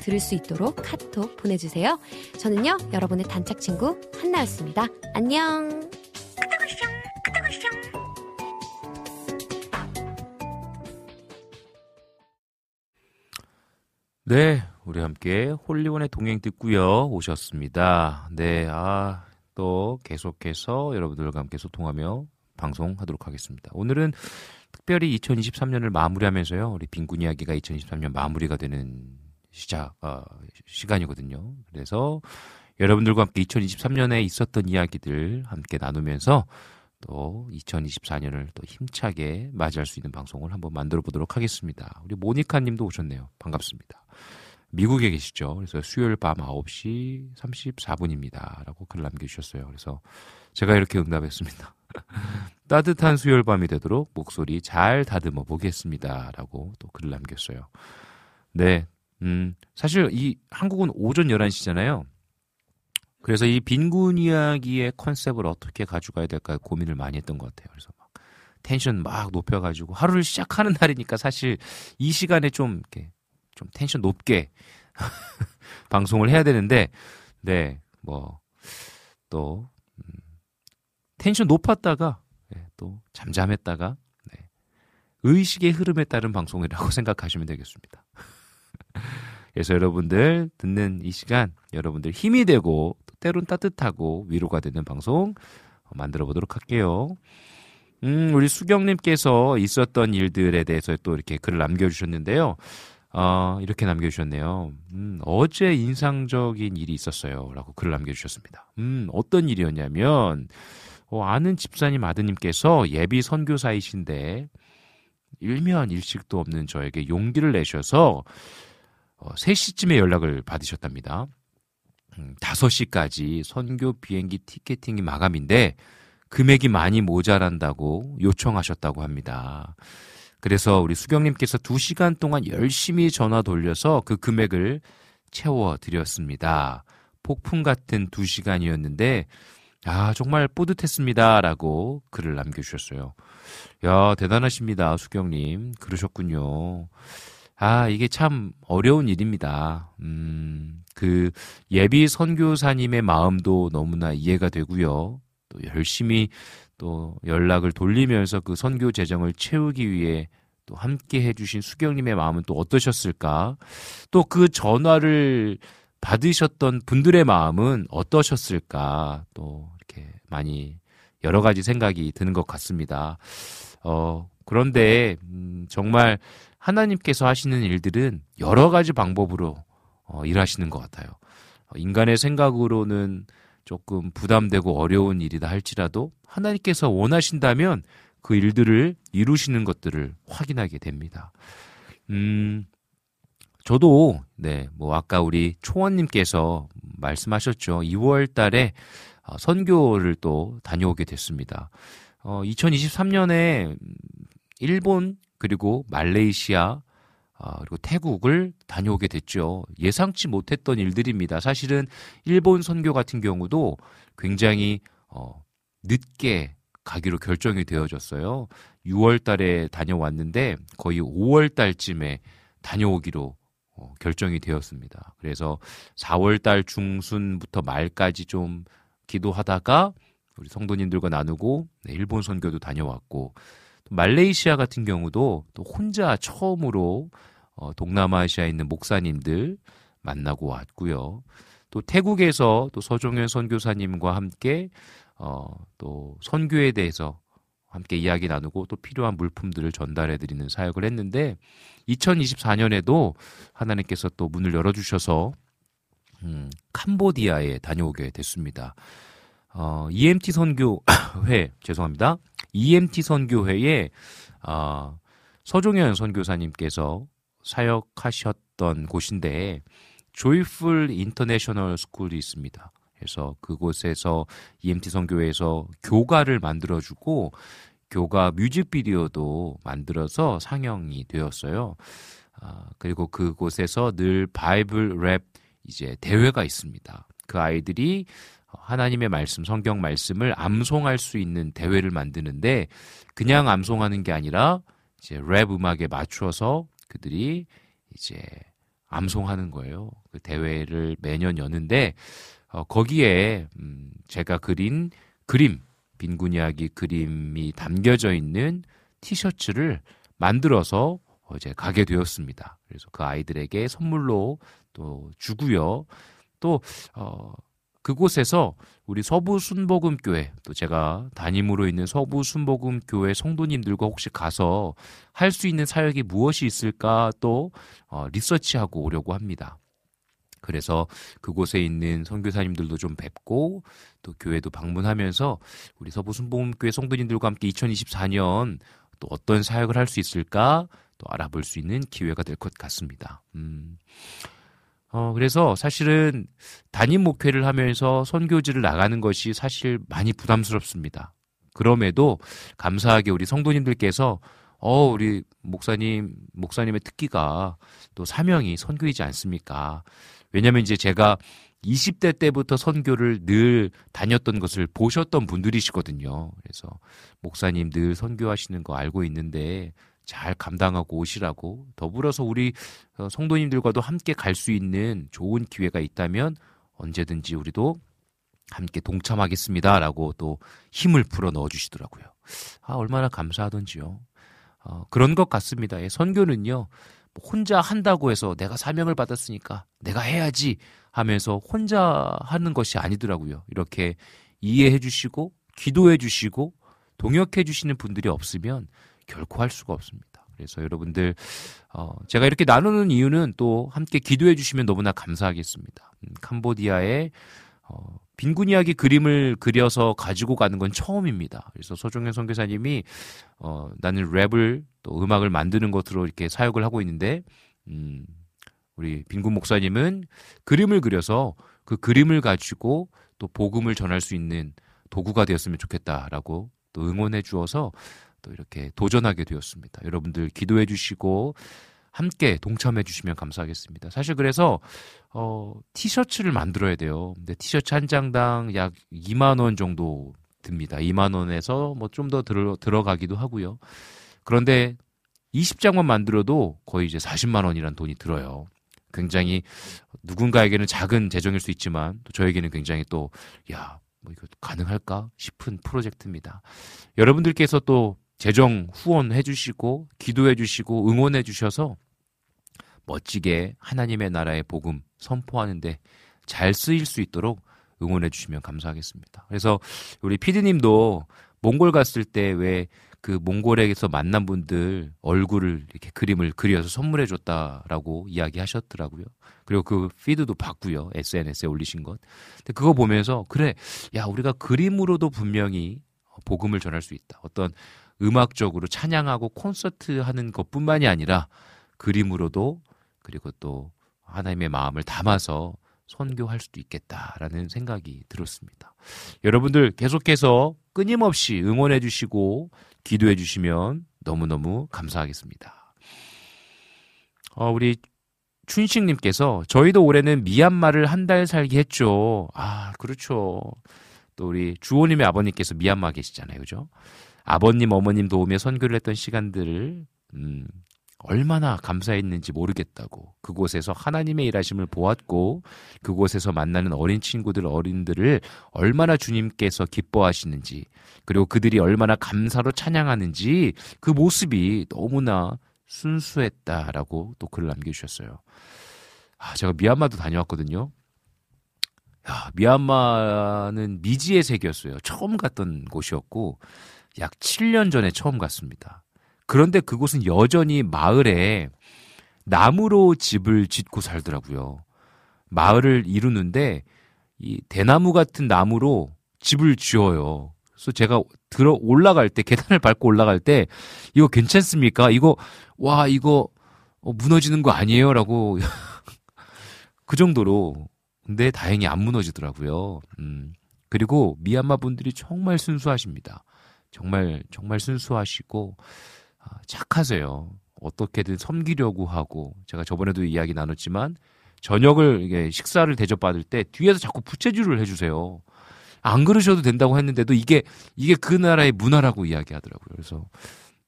들을 수 있도록 카톡 보내주세요. 저는요 여러분의 단짝 친구 한나였습니다. 안녕. 네, 우리 함께 홀리원의 동행 듣고요 오셨습니다. 네, 아, 또 계속해서 여러분들과 함께 소통하며 방송하도록 하겠습니다. 오늘은 특별히 2023년을 마무리하면서요, 우리 빈군 이야기가 2023년 마무리가 되는 시작, 어, 시간이거든요. 그래서 여러분들과 함께 2023년에 있었던 이야기들 함께 나누면서 또 2024년을 또 힘차게 맞이할 수 있는 방송을 한번 만들어 보도록 하겠습니다. 우리 모니카 님도 오셨네요. 반갑습니다. 미국에 계시죠. 그래서 수요일 밤 9시 34분입니다. 라고 글 남겨주셨어요. 그래서 제가 이렇게 응답했습니다. 따뜻한 수요일 밤이 되도록 목소리 잘 다듬어 보겠습니다. 라고 또 글을 남겼어요. 네. 음, 사실 이 한국은 오전 11시잖아요. 그래서 이 빈곤 이야기의 컨셉을 어떻게 가져가야 될까 고민을 많이 했던 것 같아요. 그래서 막 텐션 막 높여가지고 하루를 시작하는 날이니까 사실 이 시간에 좀 이렇게 좀 텐션 높게 방송을 해야 되는데, 네, 뭐, 또, 음, 텐션 높았다가 네, 또 잠잠했다가 네. 의식의 흐름에 따른 방송이라고 생각하시면 되겠습니다. 그래서 여러분들 듣는 이 시간 여러분들 힘이 되고 때론 따뜻하고 위로가 되는 방송 만들어 보도록 할게요. 음, 우리 수경님께서 있었던 일들에 대해서 또 이렇게 글을 남겨주셨는데요. 어, 이렇게 남겨주셨네요. 음, 어제 인상적인 일이 있었어요. 라고 글을 남겨주셨습니다. 음, 어떤 일이었냐면, 어, 아는 집사님 아드님께서 예비 선교사이신데 일면 일식도 없는 저에게 용기를 내셔서 어, 3시쯤에 연락을 받으셨답니다. 음, 5시까지 선교 비행기 티켓팅이 마감인데 금액이 많이 모자란다고 요청하셨다고 합니다. 그래서 우리 수경님께서 2시간 동안 열심히 전화 돌려서 그 금액을 채워드렸습니다. 폭풍 같은 2시간이었는데 아, 정말 뿌듯했습니다. 라고 글을 남겨주셨어요. 야, 대단하십니다. 수경님. 그러셨군요. 아, 이게 참 어려운 일입니다. 음, 그 예비 선교사님의 마음도 너무나 이해가 되고요. 또 열심히 또 연락을 돌리면서 그 선교 재정을 채우기 위해 또 함께 해주신 수경님의 마음은 또 어떠셨을까? 또 그 전화를 받으셨던 분들의 마음은 어떠셨을까? 또 이렇게 많이 여러 가지 생각이 드는 것 같습니다. 어, 그런데, 음, 정말 하나님께서 하시는 일들은 여러 가지 방법으로 어, 일하시는 것 같아요. 어, 인간의 생각으로는 조금 부담되고 어려운 일이다 할지라도 하나님께서 원하신다면 그 일들을 이루시는 것들을 확인하게 됩니다. 음, 저도 네, 뭐 아까 우리 초원님께서 말씀하셨죠. 2월 달에 어, 선교를 또 다녀오게 됐습니다. 어, 2023년에 일본 그리고 말레이시아 어, 그리고 태국을 다녀오게 됐죠. 예상치 못했던 일들입니다. 사실은 일본 선교 같은 경우도 굉장히 어, 늦게 가기로 결정이 되어졌어요. 6월 달에 다녀왔는데 거의 5월 달쯤에 다녀오기로 어, 결정이 되었습니다. 그래서 4월 달 중순부터 말까지 좀 기도하다가 우리 성도님들과 나누고 네, 일본 선교도 다녀왔고 말레이시아 같은 경우도 또 혼자 처음으로 어, 동남아시아에 있는 목사님들 만나고 왔고요. 또 태국에서 또 서종현 선교사님과 함께 어, 또 선교에 대해서 함께 이야기 나누고 또 필요한 물품들을 전달해 드리는 사역을 했는데 2024년에도 하나님께서 또 문을 열어 주셔서 음, 캄보디아에 다녀오게 됐습니다. 어, EMT 선교회 죄송합니다. EMT 선교회에 어, 서종현 선교사님께서 사역하셨던 곳인데 Joyful International School이 있습니다. 그래서 그곳에서 EMT 선교회에서 교가를 만들어주고 교가 뮤직비디오도 만들어서 상영이 되었어요. 아, 그리고 그곳에서 늘 Bible 랩 이제 대회가 있습니다. 그 아이들이 하나님의 말씀, 성경 말씀을 암송할 수 있는 대회를 만드는데 그냥 암송하는 게 아니라 이제 랩 음악에 맞추어서 그들이 이제 암송하는 거예요. 그 대회를 매년 여는데 어, 거기에 음, 제가 그린 그림 빈곤 이야기 그림이 담겨져 있는 티셔츠를 만들어서 어제 가게 되었습니다. 그래서 그 아이들에게 선물로 또 주고요. 또 어, 그곳에서 우리 서부 순복음 교회 또 제가 담임으로 있는 서부 순복음 교회 성도님들과 혹시 가서 할 수 있는 사역이 무엇이 있을까 또 어, 리서치하고 오려고 합니다. 그래서 그곳에 있는 선교사님들도 좀 뵙고 또 교회도 방문하면서 우리 서부 순복음교회 성도님들과 함께 2024년 또 어떤 사역을 할 수 있을까 또 알아볼 수 있는 기회가 될 것 같습니다. 음. 어, 그래서 사실은 단임 목회를 하면서 선교지를 나가는 것이 사실 많이 부담스럽습니다. 그럼에도 감사하게 우리 성도님들께서 어, 우리 목사님, 목사님의 특기가 또 사명이 선교이지 않습니까? 왜냐면 이제 제가 20대 때부터 선교를 늘 다녔던 것을 보셨던 분들이시거든요. 그래서 목사님 늘 선교하시는 거 알고 있는데 잘 감당하고 오시라고 더불어서 우리 어, 성도님들과도 함께 갈 수 있는 좋은 기회가 있다면 언제든지 우리도 함께 동참하겠습니다라고 또 힘을 풀어 넣어 주시더라고요. 아, 얼마나 감사하던지요. 어, 그런 것 같습니다. 예, 선교는요, 뭐 혼자 한다고 해서 내가 사명을 받았으니까 내가 해야지 하면서 혼자 하는 것이 아니더라고요. 이렇게 이해해 주시고, 기도해 주시고, 동역해 주시는 분들이 없으면 결코 할 수가 없습니다. 그래서 여러분들, 어, 제가 이렇게 나누는 이유는 또 함께 기도해 주시면 너무나 감사하겠습니다. 음, 캄보디아의 어, 빈군 이야기 그림을 그려서 가지고 가는 건 처음입니다. 그래서 서종현 선교사님이 어, 나는 랩을 또 음악을 만드는 것으로 이렇게 사역을 하고 있는데 음, 우리 빈군 목사님은 그림을 그려서 그 그림을 가지고 또 복음을 전할 수 있는 도구가 되었으면 좋겠다라고 또 응원해 주어서 또 이렇게 도전하게 되었습니다. 여러분들 기도해 주시고 함께 동참해 주시면 감사하겠습니다. 사실 그래서 어, 티셔츠를 만들어야 돼요. 근데 티셔츠 한 장당 약 2만 원 정도 듭니다. 2만 원에서 뭐 좀 더 들어, 들어가기도 하고요. 그런데 20장만 만들어도 거의 이제 40만 원이란 돈이 들어요. 굉장히 누군가에게는 작은 재정일 수 있지만 또 저에게는 굉장히 또 야, 뭐 이거 가능할까 싶은 프로젝트입니다. 여러분들께서 또 재정 후원해 주시고 기도해 주시고 응원해 주셔서 멋지게 하나님의 나라의 복음 선포하는데 잘 쓰일 수 있도록 응원해 주시면 감사하겠습니다. 그래서 우리 피디님도 몽골 갔을 때 왜 그 몽골에서 만난 분들 얼굴을 이렇게 그림을 그려서 선물해 줬다라고 이야기하셨더라고요. 그리고 그 피드도 봤고요. SNS에 올리신 것. 근데 그거 보면서 그래. 야, 우리가 그림으로도 분명히 복음을 전할 수 있다. 어떤 음악적으로 찬양하고 콘서트 하는 것뿐만이 아니라 그림으로도 그리고 또 하나님의 마음을 담아서 선교할 수도 있겠다라는 생각이 들었습니다. 여러분들 계속해서 끊임없이 응원해 주시고 기도해 주시면 너무너무 감사하겠습니다. 어, 우리 춘식님께서 저희도 올해는 미얀마를 한 달 살기 했죠. 아, 그렇죠. 또 우리 주호님의 아버님께서 미얀마 계시잖아요. 그죠? 아버님, 어머님 도우며 선교를 했던 시간들을, 음, 얼마나 감사했는지 모르겠다고 그곳에서 하나님의 일하심을 보았고 그곳에서 만나는 어린 친구들 어린들을 얼마나 주님께서 기뻐하시는지 그리고 그들이 얼마나 감사로 찬양하는지 그 모습이 너무나 순수했다라고 또 글을 남겨주셨어요. 아, 제가 미얀마도 다녀왔거든요. 야, 미얀마는 미지의 세계였어요. 처음 갔던 곳이었고 약 7년 전에 처음 갔습니다. 그런데 그곳은 여전히 마을에 나무로 집을 짓고 살더라고요. 마을을 이루는데 이 대나무 같은 나무로 집을 지어요. 그래서 제가 들어 올라갈 때 계단을 밟고 올라갈 때 이거 괜찮습니까? 이거 와 이거 어, 무너지는 거 아니에요라고 그 정도로 근데 다행히 안 무너지더라고요. 음. 그리고 미얀마 분들이 정말 순수하십니다. 정말 정말 순수하시고 아, 착하세요. 어떻게든 섬기려고 하고 제가 저번에도 이야기 나눴지만 저녁을 이게 식사를 대접받을 때 뒤에서 자꾸 부채질을 해주세요. 안 그러셔도 된다고 했는데도 이게 이게 그 나라의 문화라고 이야기하더라고요. 그래서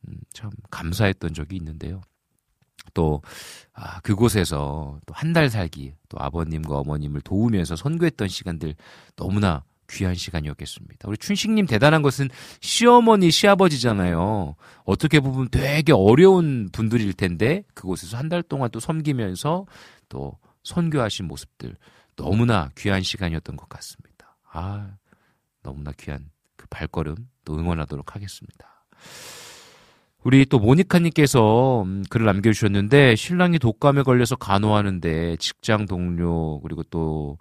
음, 참 감사했던 적이 있는데요. 또 아, 그곳에서 또 한 달 살기 또 아버님과 어머님을 도우면서 선교했던 시간들 너무나 귀한 시간이었겠습니다. 우리 춘식님 대단한 것은 시어머니, 시아버지잖아요. 어떻게 보면 되게 어려운 분들일 텐데 그곳에서 한 달 동안 또 섬기면서 또 선교하신 모습들 너무나 귀한 시간이었던 것 같습니다. 아, 너무나 귀한 그 발걸음 또 응원하도록 하겠습니다. 우리 또 모니카님께서 음, 글을 남겨주셨는데 신랑이 독감에 걸려서 간호하는데 직장 동료 그리고 또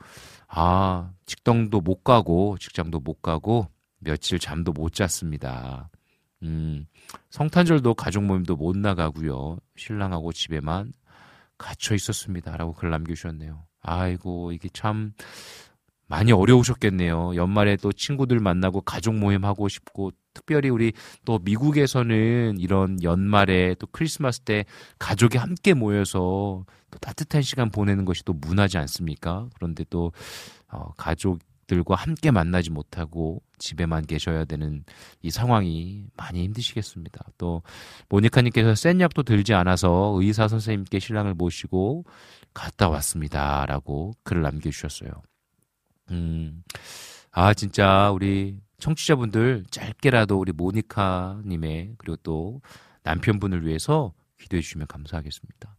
아, 직동도 못 가고, 직장도 못 가고, 며칠 잠도 못 잤습니다. 음, 성탄절도 가족 모임도 못 나가고요. 신랑하고 집에만 갇혀 있었습니다. 라고 글 남겨 주셨네요. 아이고, 이게 참 많이 어려우셨겠네요. 연말에 또 친구들 만나고 가족 모임 하고 싶고 특별히 우리 또 미국에서는 이런 연말에 또 크리스마스 때 가족이 함께 모여서 또 따뜻한 시간 보내는 것이 또 문화지 않습니까? 그런데 또 어, 가족들과 함께 만나지 못하고 집에만 계셔야 되는 이 상황이 많이 힘드시겠습니다. 또 모니카님께서 센 약도 들지 않아서 의사 선생님께 신랑을 모시고 갔다 왔습니다라고 글을 남겨주셨어요. 음, 아, 진짜 우리 청취자분들 짧게라도 우리 모니카님의 그리고 또 남편분을 위해서 기도해 주시면 감사하겠습니다.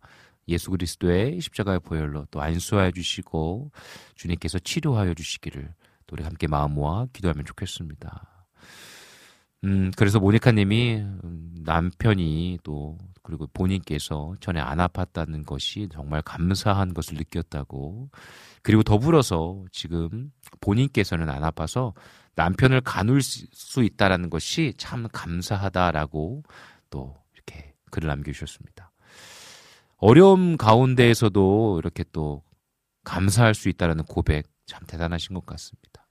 예수 그리스도의 십자가의 보혈로 또 안수하여 주시고 주님께서 치료하여 주시기를 또 우리 함께 마음 모아 기도하면 좋겠습니다. 음, 그래서 모니카 님이 음, 남편이 또 그리고 본인께서 전에 안 아팠다는 것이 정말 감사한 것을 느꼈다고 그리고 더불어서 지금 본인께서는 안 아파서 남편을 가눌 수 있다라는 것이 참 감사하다라고 또 이렇게 글을 남겨주셨습니다. 어려움 가운데에서도 이렇게 또 감사할 수 있다라는 고백 참 대단하신 것 같습니다.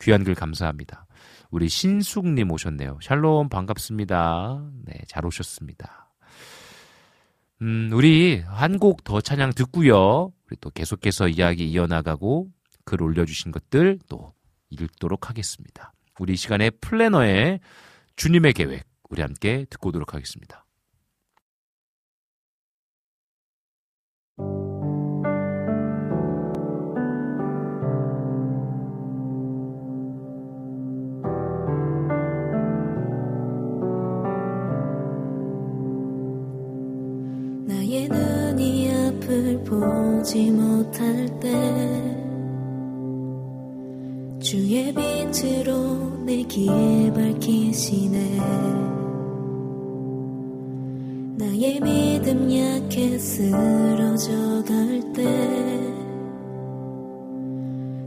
귀한 글 감사합니다. 우리 신숙님 오셨네요. 샬롬 반갑습니다. 네, 잘 오셨습니다. 음, 우리 한 곡 더 찬양 듣고요. 우리 또 계속해서 이야기 이어나가고 글 올려주신 것들 또 읽도록 하겠습니다. 우리 시간에 플래너의 주님의 계획 우리 함께 듣고 오도록 하겠습니다. 보지 못할 때 주의 빛으로 내길 밝히시네. 나의 믿음 약해 쓰러져 갈 때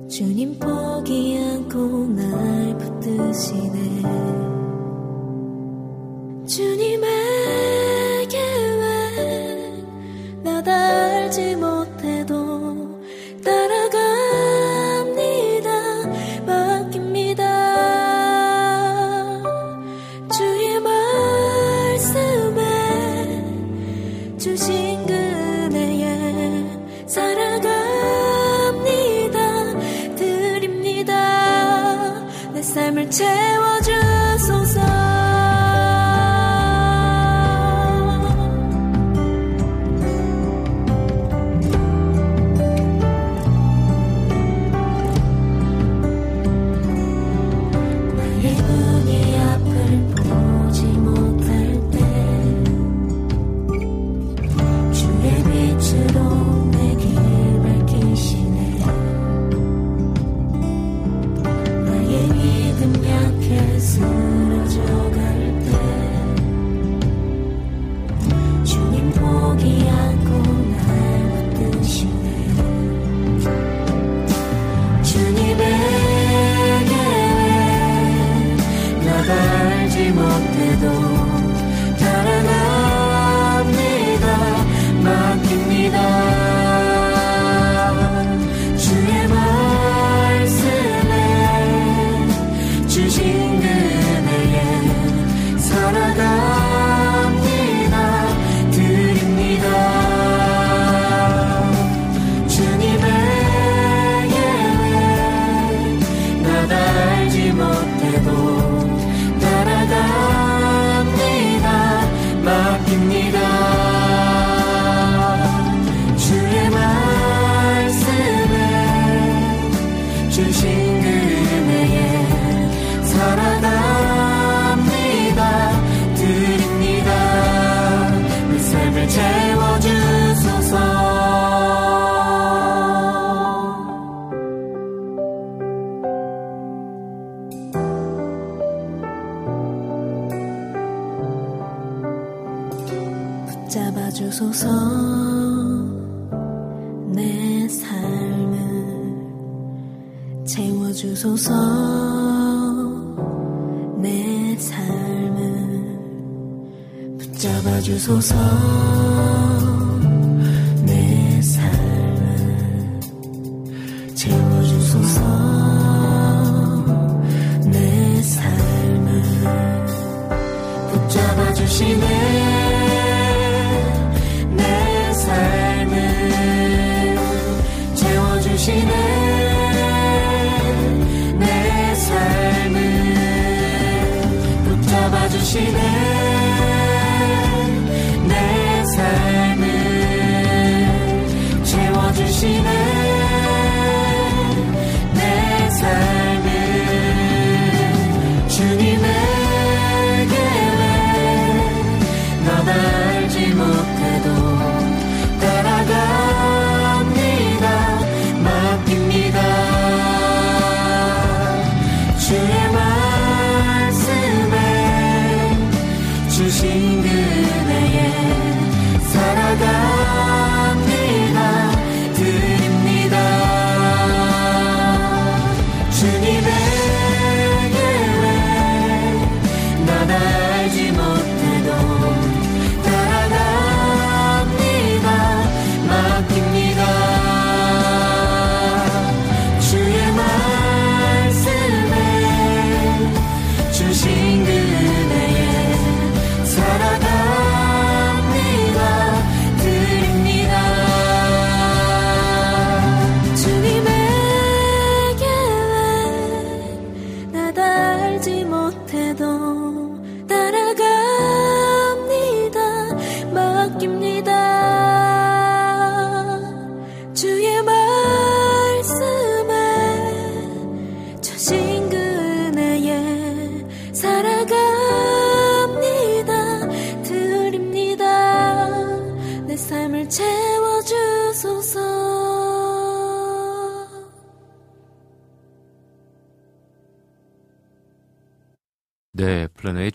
주님 포기 않고 날 붙드시네. 계획 나다 알지 못해도 따라갑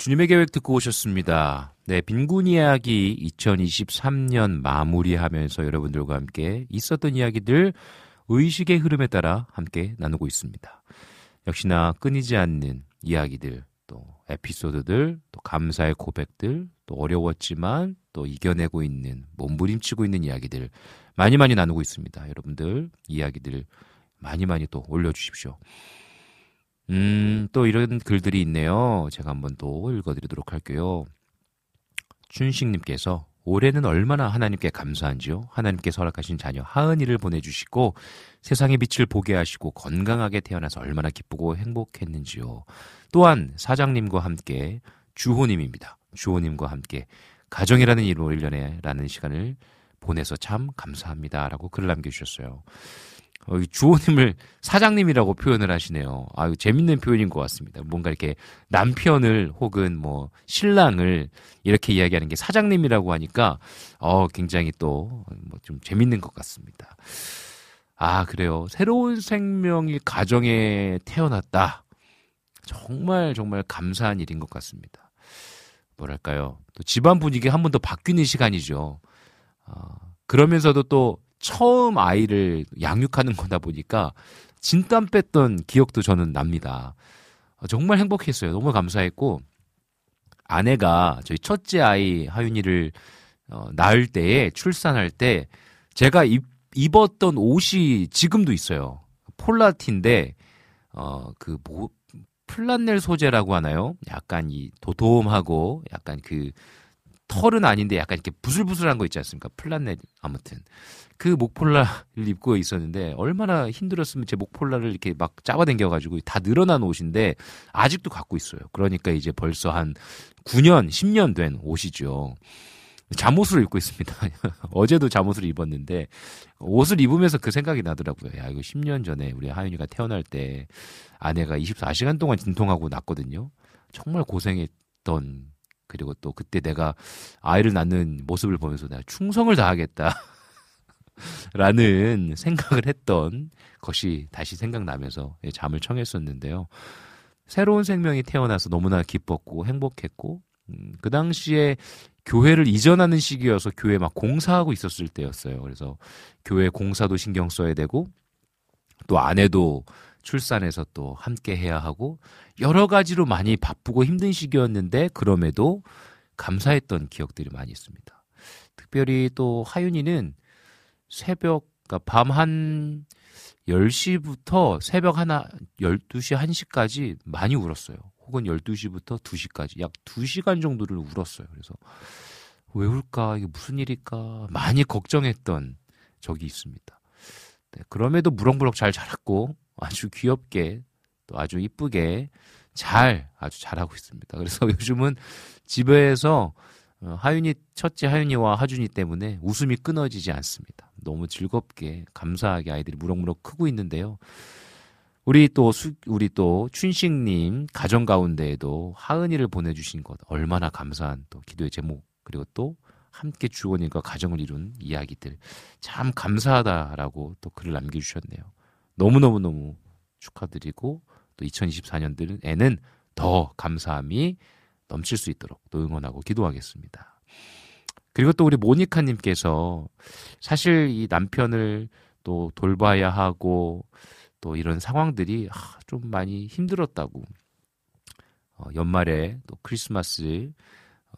주님의 계획 듣고 오셨습니다. 네, 빈곤 이야기 2023년 마무리하면서 여러분들과 함께 있었던 이야기들 의식의 흐름에 따라 함께 나누고 있습니다. 역시나 끊이지 않는 이야기들, 또 에피소드들, 또 감사의 고백들, 또 어려웠지만 또 이겨내고 있는 몸부림치고 있는 이야기들 많이 많이 나누고 있습니다. 여러분들 이야기들 많이 많이 또 올려주십시오. 음, 또 이런 글들이 있네요. 제가 한번 또 읽어드리도록 할게요. 춘식님께서 올해는 얼마나 하나님께 감사한지요? 하나님께 설악하신 자녀 하은이를 보내주시고 세상의 빛을 보게 하시고 건강하게 태어나서 얼마나 기쁘고 행복했는지요. 또한 사장님과 함께 주호님입니다. 주호님과 함께 가정이라는 일로 1년에라는 시간을 보내서 참 감사합니다. 라고 글을 남겨주셨어요. 어, 주호님을 사장님이라고 표현을 하시네요. 아유, 재밌는 표현인 것 같습니다. 뭔가 이렇게 남편을 혹은 뭐 신랑을 이렇게 이야기하는 게 사장님이라고 하니까, 어, 굉장히 또, 뭐 좀 재밌는 것 같습니다. 아, 그래요. 새로운 생명이 가정에 태어났다. 정말, 정말 감사한 일인 것 같습니다. 뭐랄까요. 또 집안 분위기 한번 더 바뀌는 시간이죠. 어, 그러면서도 또 처음 아이를 양육하는 거다 보니까 진땀 뺐던 기억도 저는 납니다. 어, 정말 행복했어요. 너무 감사했고 아내가 저희 첫째 아이 하윤이를 어, 낳을 때에 출산할 때 제가 입, 입었던 옷이 지금도 있어요. 폴라티인데 어그 뭐 플란넬 소재라고 하나요? 약간 이 도톰하고 약간 그 털은 아닌데 약간 이렇게 부슬부슬한 거 있지 않습니까? 플란넬 아무튼 그 목폴라를 입고 있었는데 얼마나 힘들었으면 제 목폴라를 이렇게 막 잡아당겨가지고 다 늘어난 옷인데 아직도 갖고 있어요. 그러니까 이제 벌써 한 9년, 10년 된 옷이죠. 잠옷을 입고 있습니다. 어제도 잠옷을 입었는데 옷을 입으면서 그 생각이 나더라고요. 야, 이거 10년 전에 우리 하윤이가 태어날 때 아내가 24시간 동안 진통하고 났거든요. 정말 고생했던 그리고 또 그때 내가 아이를 낳는 모습을 보면서 내가 충성을 다하겠다. 라는 생각을 했던 것이 다시 생각나면서 예, 잠을 청했었는데요. 새로운 생명이 태어나서 너무나 기뻤고 행복했고, 음, 그 당시에 교회를 이전하는 시기여서 교회 막 공사하고 있었을 때였어요. 그래서 교회 공사도 신경 써야 되고, 또 아내도 출산해서 또 함께 해야 하고, 여러 가지로 많이 바쁘고 힘든 시기였는데, 그럼에도 감사했던 기억들이 많이 있습니다. 특별히 또 하윤이는 새벽, 그러니까 밤 한 10시부터 새벽 하나, 12시, 1시까지 많이 울었어요. 혹은 12시부터 2시까지 약 2시간 정도를 울었어요. 그래서 왜 울까? 이게 무슨 일일까? 많이 걱정했던 적이 있습니다. 네, 그럼에도 무럭무럭 잘 자랐고 아주 귀엽게 또 아주 이쁘게 잘 아주 잘하고 있습니다. 그래서 요즘은 집에서 어, 하윤이 첫째 하윤이와 하준이 때문에 웃음이 끊어지지 않습니다. 너무 즐겁게 감사하게 아이들이 무럭무럭 크고 있는데요. 우리 또 수, 우리 또 춘식님 가정 가운데에도 하은이를 보내주신 것 얼마나 감사한 또 기도의 제목 그리고 또 함께 주원님과 가정을 이룬 이야기들 참 감사하다라고 또 글을 남겨주셨네요. 너무 너무 너무 축하드리고 또 2024년에는 더 감사함이 넘칠 수 있도록 또 응원하고 기도하겠습니다. 그리고 또 우리 모니카님께서 사실 이 남편을 또 돌봐야 하고 또 이런 상황들이 좀 많이 힘들었다고 어, 연말에 또 크리스마스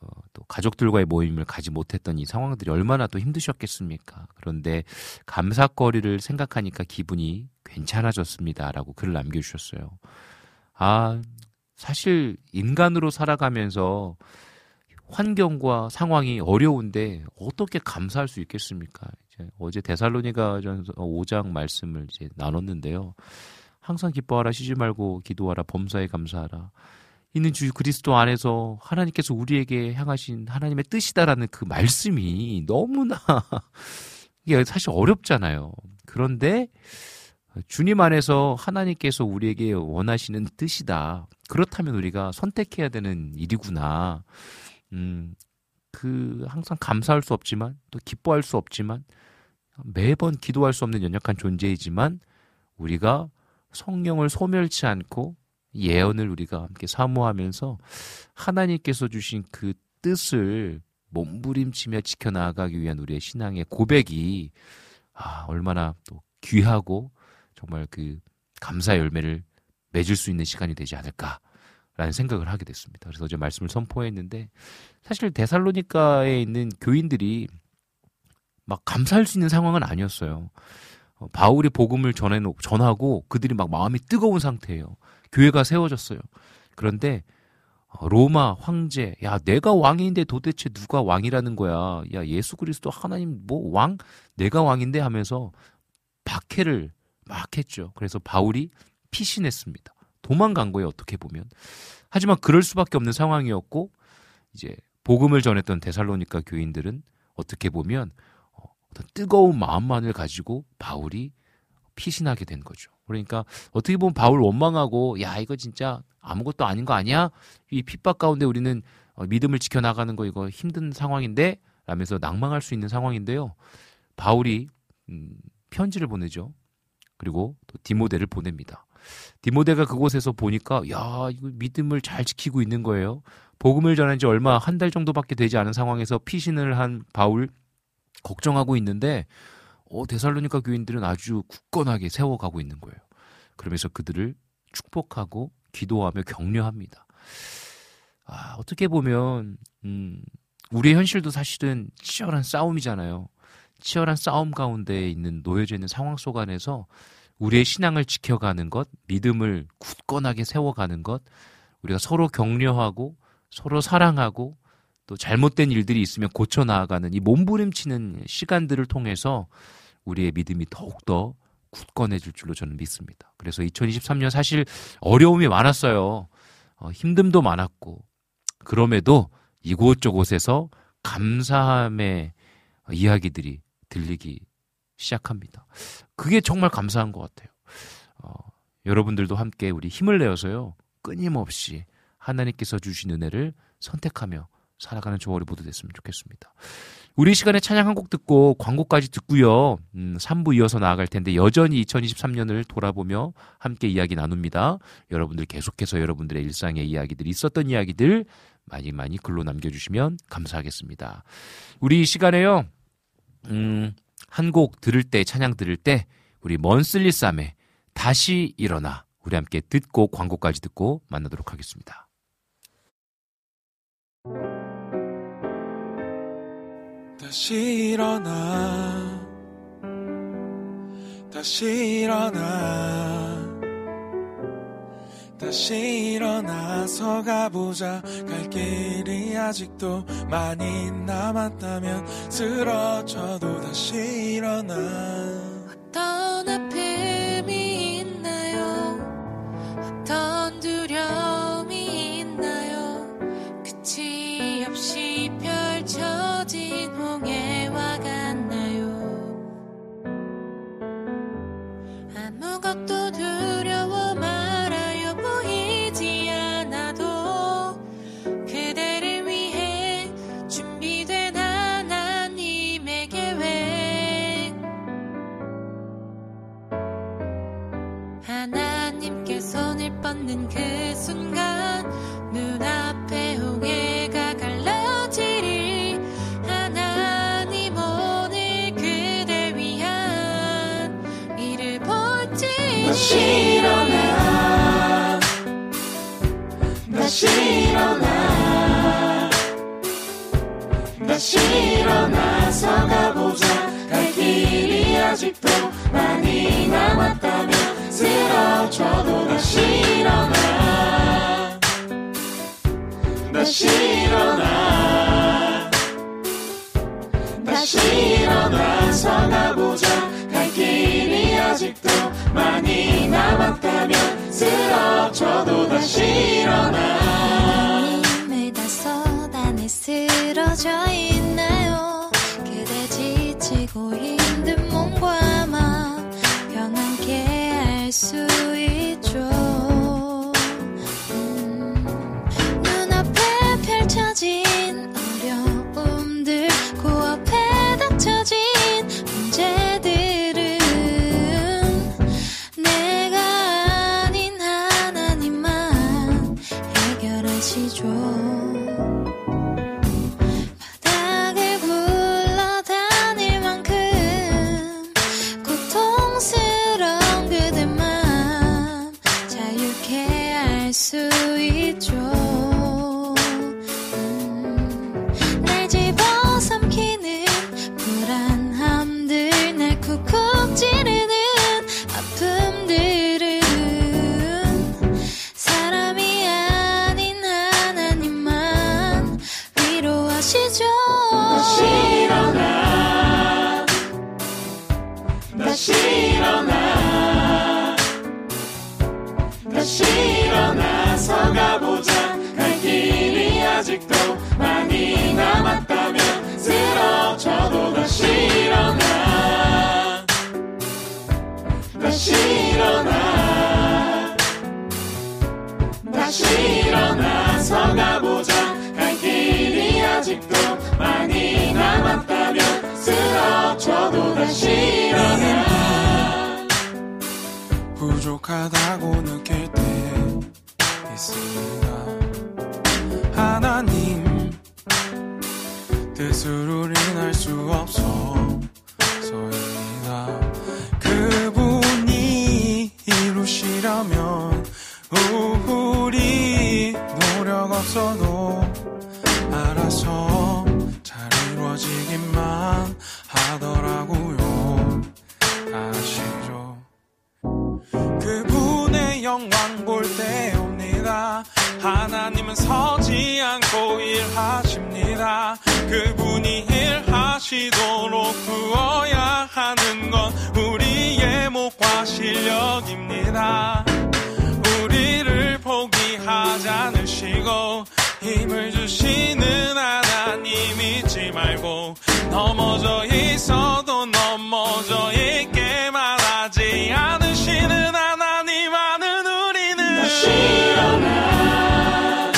어, 또 가족들과의 모임을 가지 못했던 이 상황들이 얼마나 또 힘드셨겠습니까? 그런데 감사거리를 생각하니까 기분이 괜찮아졌습니다라고 글을 남겨주셨어요. 아 사실 인간으로 살아가면서 환경과 상황이 어려운데 어떻게 감사할 수 있겠습니까? 이제 어제 데살로니가 전서 5장 말씀을 이제 나눴는데요. 항상 기뻐하라 쉬지 말고 기도하라 범사에 감사하라. 있는 주 그리스도 안에서 하나님께서 우리에게 향하신 하나님의 뜻이다라는 그 말씀이 너무나 이게 사실 어렵잖아요. 그런데 주님 안에서 하나님께서 우리에게 원하시는 뜻이다. 그렇다면 우리가 선택해야 되는 일이구나. 음, 그 항상 감사할 수 없지만 또 기뻐할 수 없지만 매번 기도할 수 없는 연약한 존재이지만 우리가 성령을 소멸치 않고 예언을 우리가 함께 사모하면서 하나님께서 주신 그 뜻을 몸부림치며 지켜나가기 위한 우리의 신앙의 고백이 아, 얼마나 또 귀하고 정말 그 감사 열매를 맺을 수 있는 시간이 되지 않을까라는 생각을 하게 됐습니다. 그래서 어제 말씀을 선포했는데 사실 데살로니카에 있는 교인들이 막 감사할 수 있는 상황은 아니었어요. 어, 바울이 복음을 전해 전하고 그들이 막 마음이 뜨거운 상태예요. 교회가 세워졌어요. 그런데 어, 로마 황제, 야 내가 왕인데 도대체 누가 왕이라는 거야? 야 예수 그리스도 하나님 뭐 왕? 내가 왕인데 하면서 박해를 막 했죠. 그래서 바울이 피신했습니다. 도망간 거예요, 어떻게 보면. 하지만 그럴 수밖에 없는 상황이었고, 이제 복음을 전했던 데살로니카 교인들은 어떻게 보면 어, 어떤 뜨거운 마음만을 가지고 바울이 피신하게 된 거죠. 그러니까 어떻게 보면 바울 원망하고 야 이거 진짜 아무것도 아닌 거 아니야? 이 핍박 가운데 우리는 어, 믿음을 지켜나가는 거 이거 힘든 상황인데 라면서 낭망할 수 있는 상황인데요. 바울이 음, 편지를 보내죠. 그리고 또 디모데를 보냅니다. 디모데가 그곳에서 보니까 야 이거 믿음을 잘 지키고 있는 거예요. 복음을 전한 지 얼마 한 달 정도밖에 되지 않은 상황에서 피신을 한 바울 걱정하고 있는데 어, 데살로니카 교인들은 아주 굳건하게 세워가고 있는 거예요. 그러면서 그들을 축복하고 기도하며 격려합니다. 아, 어떻게 보면 음, 우리의 현실도 사실은 치열한 싸움이잖아요. 치열한 싸움 가운데 있는 놓여져 있는 상황 속 안에서 우리의 신앙을 지켜가는 것, 믿음을 굳건하게 세워가는 것, 우리가 서로 격려하고 서로 사랑하고 또 잘못된 일들이 있으면 고쳐 나아가는 이 몸부림치는 시간들을 통해서 우리의 믿음이 더욱더 굳건해질 줄로 저는 믿습니다. 그래서 2023년 사실 어려움이 많았어요. 어, 힘듦도 많았고 그럼에도 이곳저곳에서 감사함의 이야기들이 들리기 시작합니다. 그게 정말 감사한 것 같아요. 어, 여러분들도 함께 우리 힘을 내어서요. 끊임없이 하나님께서 주신 은혜를 선택하며 살아가는 조월이 모두 됐으면 좋겠습니다. 우리 시간에 찬양 한 곡 듣고 광고까지 듣고요. 음, 3부 이어서 나아갈 텐데 여전히 2023년을 돌아보며 함께 이야기 나눕니다. 여러분들 계속해서 여러분들의 일상의 이야기들 있었던 이야기들 많이 많이 글로 남겨주시면 감사하겠습니다. 우리 이 시간에요. 음, 한 곡 들을 때, 찬양 들을 때, 우리 먼슬리 쌈의 다시 일어나. 우리 함께 듣고 광고까지 듣고 만나도록 하겠습니다. 다시 일어나. 다시 일어나. 다시 일어나서 가보자 갈 길이 아직도 많이 남았다면 쓰러져도 다시 일어나 일어나서 가보자. 갈 길이 아직도 많이 남았다면 쓰러져도 다시 일어나. 다시 일어나. 다시 일어나서 가보자. 갈 길이 아직도 많이 남았다면 쓰러져도 다시 일어나. 힘을 쓰러져 있나요 지치고 힘든 몸과 마음 평안케 할수 있죠. 음, 눈앞에 펼쳐진 어려움들 코앞에 닥쳐진 다시 일어나서 가보자. 갈 길이 아직도 많이 남았다면 쓰러져도 다시 일어나. 부족하다고 느낄 때 있습니다. 하나님 뜻으로 인할 수 없어서입니다. 그분이 이루시려면 우리 노력 없어도 알아서 잘 이루어지기만 하더라고요. 아시죠? 그분의 영광 볼 때 옵니다. 하나님은 서지 않고 일하십니다. 그분이 일하시도록 구워야 하는 건 우리의 목과 실력입니다 않으시고 힘을 주시는 하나님 잊지 말고 넘어져 있어도 넘어져 있게만 하지 않으시는 하나님 아는 우리는 다시 일어나.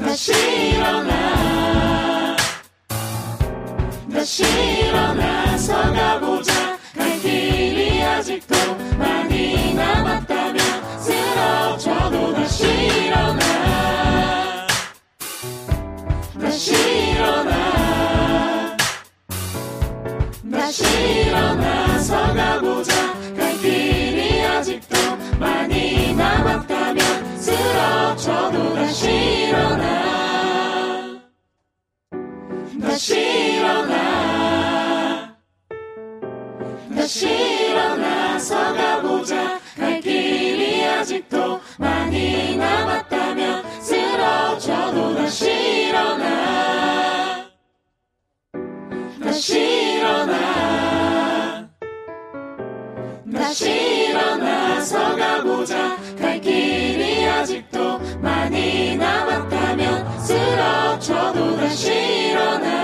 다시 일어나. 다시 일어나서 가보자 다시 일어나 다시 일어나 다시 일어나서 가보자. 갈 길이 아직도 많이 남았다면 쓰러져도 다시 일어나. 다시 일어나. 다시 일어나서 가보자. 갈 길이 아직도 많이 남았다면 쓰러져도 다시 일어나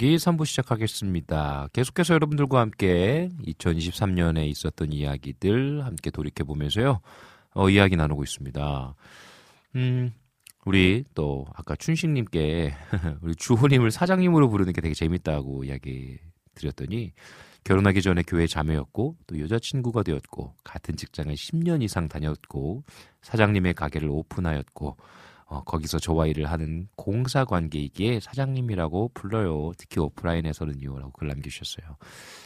이야기 3부 시작하겠습니다. 계속해서 여러분들과 함께 2023년에 있었던 이야기들 함께 돌이켜 보면서요. 어, 이야기 나누고 있습니다. 음, 우리 또 아까 춘식님께 우리 주호님을 사장님으로 부르는 게 되게 재밌다고 이야기 드렸더니 결혼하기 전에 교회 자매였고 또 여자친구가 되었고 같은 직장을 10년 이상 다녔고 사장님의 가게를 오픈하였고 어, 거기서 저와 일을 하는 공사 관계이기에 사장님이라고 불러요. 특히 오프라인에서는요. 라고 글 남겨주셨어요.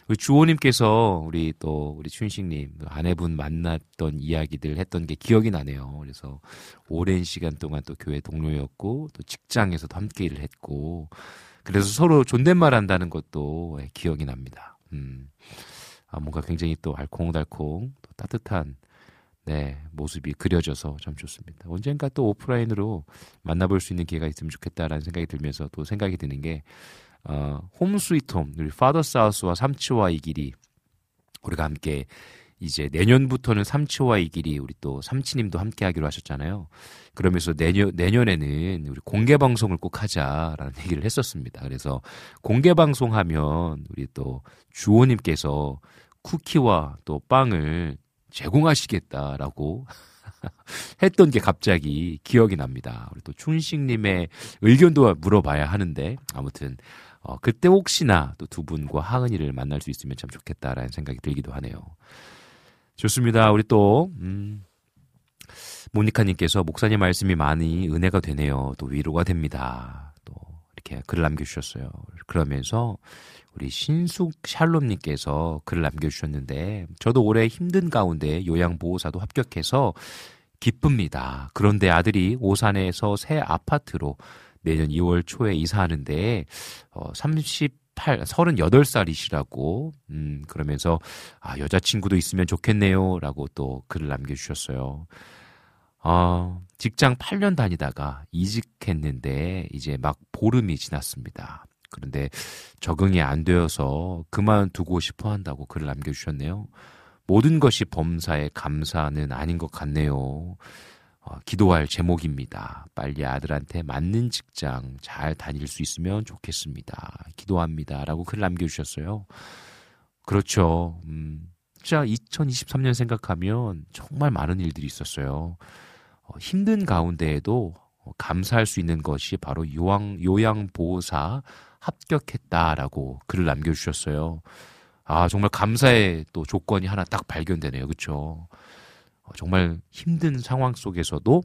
우리 주호님께서 우리 또 우리 춘식님 아내분 만났던 이야기들 했던 게 기억이 나네요. 그래서 오랜 시간 동안 또 교회 동료였고 또 직장에서도 함께 일을 했고 그래서 서로 존댓말 한다는 것도 예, 기억이 납니다. 음. 아, 뭔가 굉장히 또 알콩달콩 또 따뜻한 네, 모습이 그려져서 참 좋습니다. 언젠가 또 오프라인으로 만나볼 수 있는 기회가 있으면 좋겠다라는 생각이 들면서 또 생각이 드는 게, 어, 홈 스위트 홈, 우리 파더 사우스와 삼치와 이 길이 우리가 함께 이제 내년부터는 삼치와 이 길이 우리 또 삼치님도 함께 하기로 하셨잖아요. 그러면서 내년, 내년에는 우리 공개 방송을 꼭 하자라는 얘기를 했었습니다. 그래서 공개 방송 하면 우리 또 주호님께서 쿠키와 또 빵을 제공하시겠다라고 했던 게 갑자기 기억이 납니다. 우리 또 춘식님의 의견도 물어봐야 하는데 아무튼 어, 그때 혹시나 또 두 분과 하은이를 만날 수 있으면 참 좋겠다라는 생각이 들기도 하네요. 좋습니다. 우리 또 음, 모니카님께서 목사님 말씀이 많이 은혜가 되네요. 또 위로가 됩니다. 또 이렇게 글을 남겨주셨어요. 그러면서 우리 신숙 샬롬님께서 글을 남겨주셨는데 저도 올해 힘든 가운데 요양보호사도 합격해서 기쁩니다. 그런데 아들이 오산에서 새 아파트로 내년 2월 초에 이사하는데 어, 38, 38살이시라고 음, 그러면서 아, 여자친구도 있으면 좋겠네요라고 또 글을 남겨주셨어요. 어, 직장 8년 다니다가 이직했는데 이제 막 보름이 지났습니다. 그런데 적응이 안 되어서 그만두고 싶어 한다고 글을 남겨주셨네요. 모든 것이 범사에 감사는 아닌 것 같네요. 어, 기도할 제목입니다. 빨리 아들한테 맞는 직장 잘 다닐 수 있으면 좋겠습니다. 기도합니다. 라고 글 남겨주셨어요. 그렇죠. 음, 진짜 2023년 생각하면 정말 많은 일들이 있었어요. 어, 힘든 가운데에도 감사할 수 있는 것이 바로 요양, 요양보호사 합격했다라고 글을 남겨주셨어요. 아, 정말 감사의 또 조건이 하나 딱 발견되네요. 그쵸? 어, 정말 힘든 상황 속에서도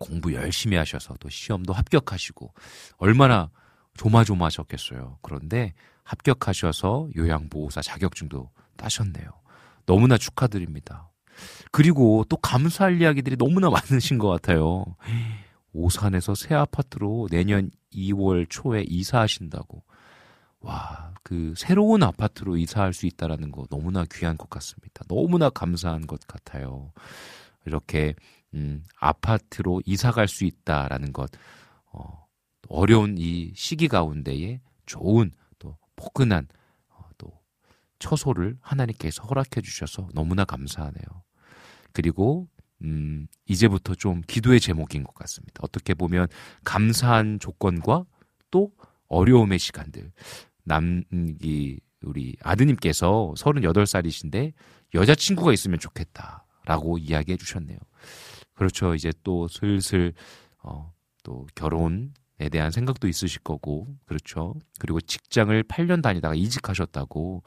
공부 열심히 하셔서 또 시험도 합격하시고 얼마나 조마조마하셨겠어요. 그런데 합격하셔서 요양보호사 자격증도 따셨네요. 너무나 축하드립니다. 그리고 또 감사할 이야기들이 너무나 많으신 것 같아요. 오산에서 새 아파트로 내년 2월 초에 이사하신다고. 와, 그 새로운 아파트로 이사할 수 있다라는 거 너무나 귀한 것 같습니다. 너무나 감사한 것 같아요. 이렇게 음, 아파트로 이사 갈 수 있다라는 것 어, 어려운 이 시기 가운데에 좋은 또 포근한 어, 또 처소를 하나님께서 허락해 주셔서 너무나 감사하네요. 그리고 음, 이제부터 좀 기도의 제목인 것 같습니다. 어떻게 보면 감사한 조건과 또 어려움의 시간들. 남, 이, 우리 아드님께서 38살이신데 여자친구가 있으면 좋겠다. 라고 이야기해 주셨네요. 그렇죠. 이제 또 슬슬, 어, 또 결혼에 대한 생각도 있으실 거고, 그렇죠. 그리고 직장을 8년 다니다가 이직하셨다고,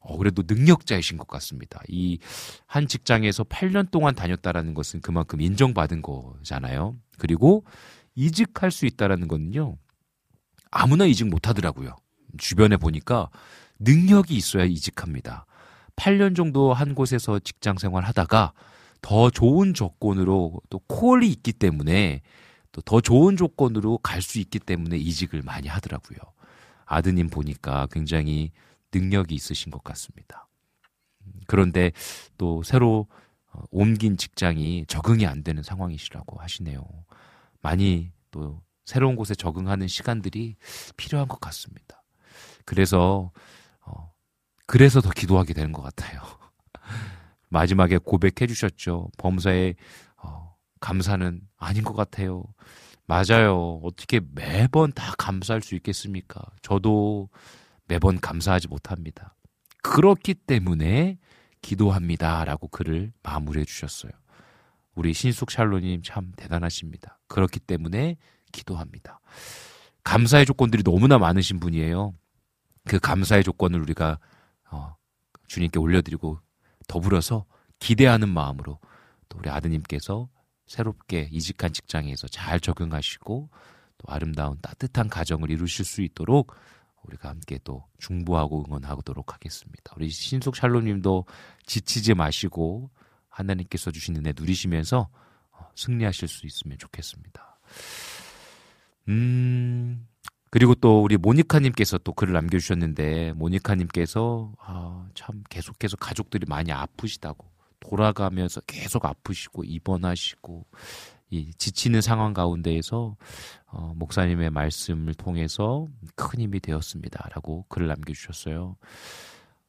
어, 그래도 능력자이신 것 같습니다. 이 한 직장에서 8년 동안 다녔다라는 것은 그만큼 인정받은 거잖아요. 그리고 이직할 수 있다라는 거는요. 아무나 이직 못 하더라고요. 주변에 보니까 능력이 있어야 이직합니다. 8년 정도 한 곳에서 직장 생활 하다가 더 좋은 조건으로 또 콜이 있기 때문에 또 더 좋은 조건으로 갈 수 있기 때문에 이직을 많이 하더라고요. 아드님 보니까 굉장히 능력이 있으신 것 같습니다. 그런데 또 새로 어, 옮긴 직장이 적응이 안 되는 상황이시라고 하시네요. 많이 또 새로운 곳에 적응하는 시간들이 필요한 것 같습니다. 그래서 어, 그래서 더 기도하게 되는 것 같아요. 마지막에 고백해 주셨죠. 범사에 어, 감사는 아닌 것 같아요. 맞아요. 어떻게 매번 다 감사할 수 있겠습니까? 저도 매번 감사하지 못합니다. 그렇기 때문에 기도합니다. 라고 글을 마무리해 주셨어요. 우리 신숙 샬로님 참 대단하십니다. 그렇기 때문에 기도합니다. 감사의 조건들이 너무나 많으신 분이에요. 그 감사의 조건을 우리가 어, 주님께 올려드리고 더불어서 기대하는 마음으로 또 우리 아드님께서 새롭게 이직한 직장에서 잘 적응하시고 또 아름다운 따뜻한 가정을 이루실 수 있도록 우리가 함께 또 중보하고 응원하도록 하겠습니다. 우리 신숙 샬롬님도 지치지 마시고 하나님께서 주신 은혜 누리시면서 어, 승리하실 수 있으면 좋겠습니다. 음, 그리고 또 우리 모니카님께서 또 글을 남겨주셨는데, 모니카님께서, 아, 참 계속해서 가족들이 많이 아프시다고, 돌아가면서 계속 아프시고, 입원하시고, 이 지치는 상황 가운데에서 어, 목사님의 말씀을 통해서 큰 힘이 되었습니다 라고 글을 남겨주셨어요.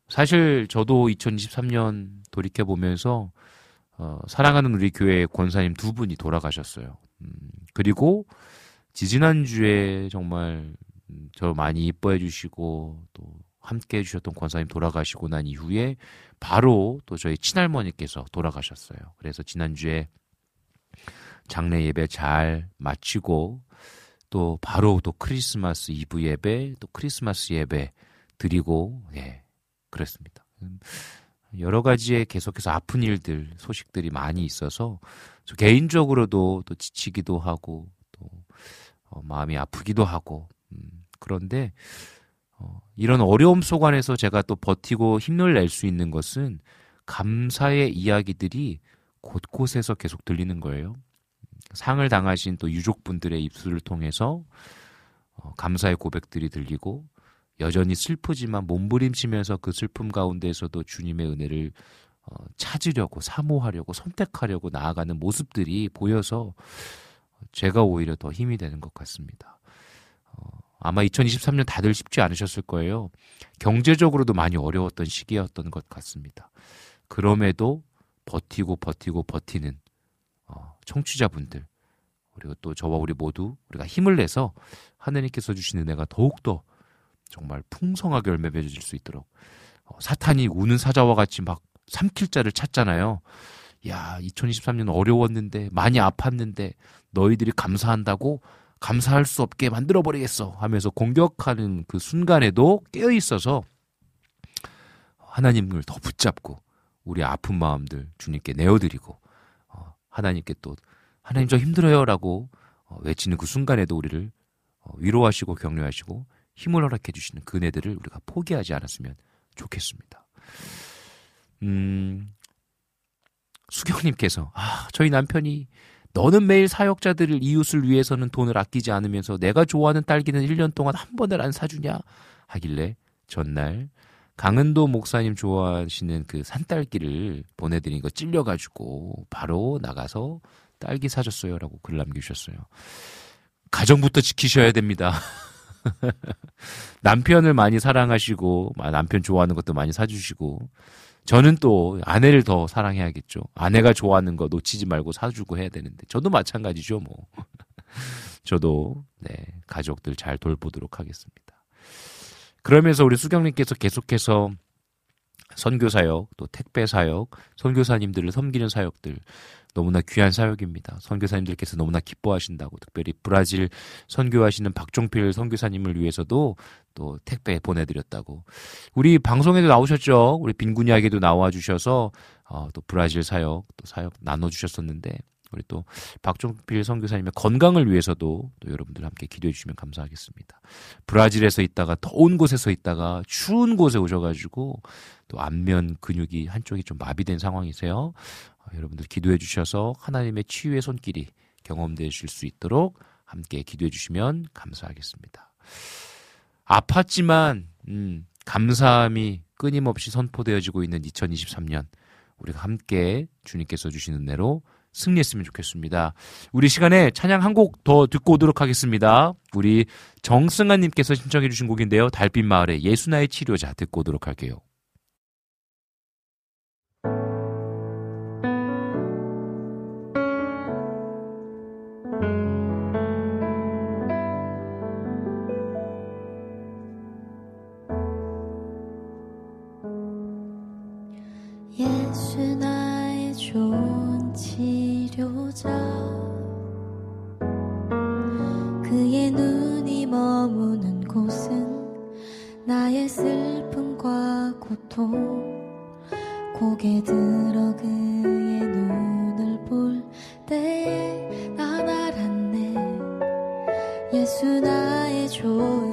사실 저도 2023년 돌이켜 보면서 어, 사랑하는 우리 교회 권사님 두 분이 돌아가셨어요. 음, 그리고 지지난 주에 정말 저 많이 이뻐해 주시고 또 함께 해주셨던 권사님 돌아가시고 난 이후에 바로 또 저희 친할머니께서 돌아가셨어요. 그래서 지난주에 장례 예배 잘 마치고 또 바로 또 크리스마스 이브 예배 또 크리스마스 예배 드리고 예 그랬습니다. 음, 여러 가지의 계속해서 아픈 일들 소식들이 많이 있어서 저 개인적으로도 또 지치기도 하고 또 어, 마음이 아프기도 하고 음, 그런데 어, 이런 어려움 속 안에서 제가 또 버티고 힘을 낼 수 있는 것은 감사의 이야기들이 곳곳에서 계속 들리는 거예요. 상을 당하신 또 유족분들의 입술을 통해서 어, 감사의 고백들이 들리고 여전히 슬프지만 몸부림치면서 그 슬픔 가운데에서도 주님의 은혜를 어, 찾으려고 사모하려고 선택하려고 나아가는 모습들이 보여서 제가 오히려 더 힘이 되는 것 같습니다. 어, 아마 2023년 다들 쉽지 않으셨을 거예요. 경제적으로도 많이 어려웠던 시기였던 것 같습니다. 그럼에도 버티고 버티고 버티는 어, 청취자분들 그리고 또 저와 우리 모두 우리가 힘을 내서 하느님께서 주신 은혜가 더욱더 정말 풍성하게 열매 맺어질 수 있도록 어, 사탄이 우는 사자와 같이 막 삼킬 자를 찾잖아요. 야, 2023년 어려웠는데 많이 아팠는데 너희들이 감사한다고 감사할 수 없게 만들어 버리겠어 하면서 공격하는 그 순간에도 깨어 있어서 하나님을 더 붙잡고 우리 아픈 마음들 주님께 내어드리고 어, 하나님께 또 하나님 저 힘들어요라고 어, 외치는 그 순간에도 우리를 어, 위로하시고 격려하시고 힘을 허락해 주시는 그네들을 우리가 포기하지 않았으면 좋겠습니다. 음, 수경님께서 아 저희 남편이 너는 매일 사역자들을 이웃을 위해서는 돈을 아끼지 않으면서 내가 좋아하는 딸기는 1년 동안 한 번을 안 사주냐 하길래 전날 강은도 목사님 좋아하시는 그 산딸기를 보내드린 거 찔려가지고 바로 나가서 딸기 사줬어요라고 글 남기셨어요. 가정부터 지키셔야 됩니다. 남편을 많이 사랑하시고 남편 좋아하는 것도 많이 사주시고 저는 또 아내를 더 사랑해야겠죠. 아내가 좋아하는 거 놓치지 말고 사주고 해야 되는데 저도 마찬가지죠 뭐. 저도 네 가족들 잘 돌보도록 하겠습니다. 그러면서 우리 수경님께서 계속해서 선교 사역, 또 택배 사역, 선교사님들을 섬기는 사역들 너무나 귀한 사역입니다. 선교사님들께서 너무나 기뻐하신다고 특별히 브라질 선교하시는 박종필 선교사님을 위해서도 또 택배 보내드렸다고 우리 방송에도 나오셨죠. 우리 빈군 이야기도 나와 주셔서 어, 또 브라질 사역 또 사역 나눠 주셨었는데 우리 또 박종필 선교사님의 건강을 위해서도 또 여러분들 함께 기도해 주시면 감사하겠습니다. 브라질에서 있다가 더운 곳에서 있다가 추운 곳에 오셔가지고 또 안면 근육이 한쪽이 좀 마비된 상황이세요. 어, 여러분들 기도해 주셔서 하나님의 치유의 손길이 경험되실 수 있도록 함께 기도해 주시면 감사하겠습니다. 아팠지만 음, 감사함이 끊임없이 선포되어지고 있는 2023년 우리가 함께 주님께서 주신 은혜로 승리했으면 좋겠습니다. 우리 시간에 찬양 한 곡 더 듣고 오도록 하겠습니다. 우리 정승아님께서 신청해 주신 곡인데요. 달빛 마을의 예수나의 치료자 듣고 오도록 할게요. 고통 고개 들어 그의 눈을 볼 때에 난 알았네. 예수 나의 좋은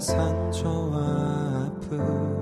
상처와 아픔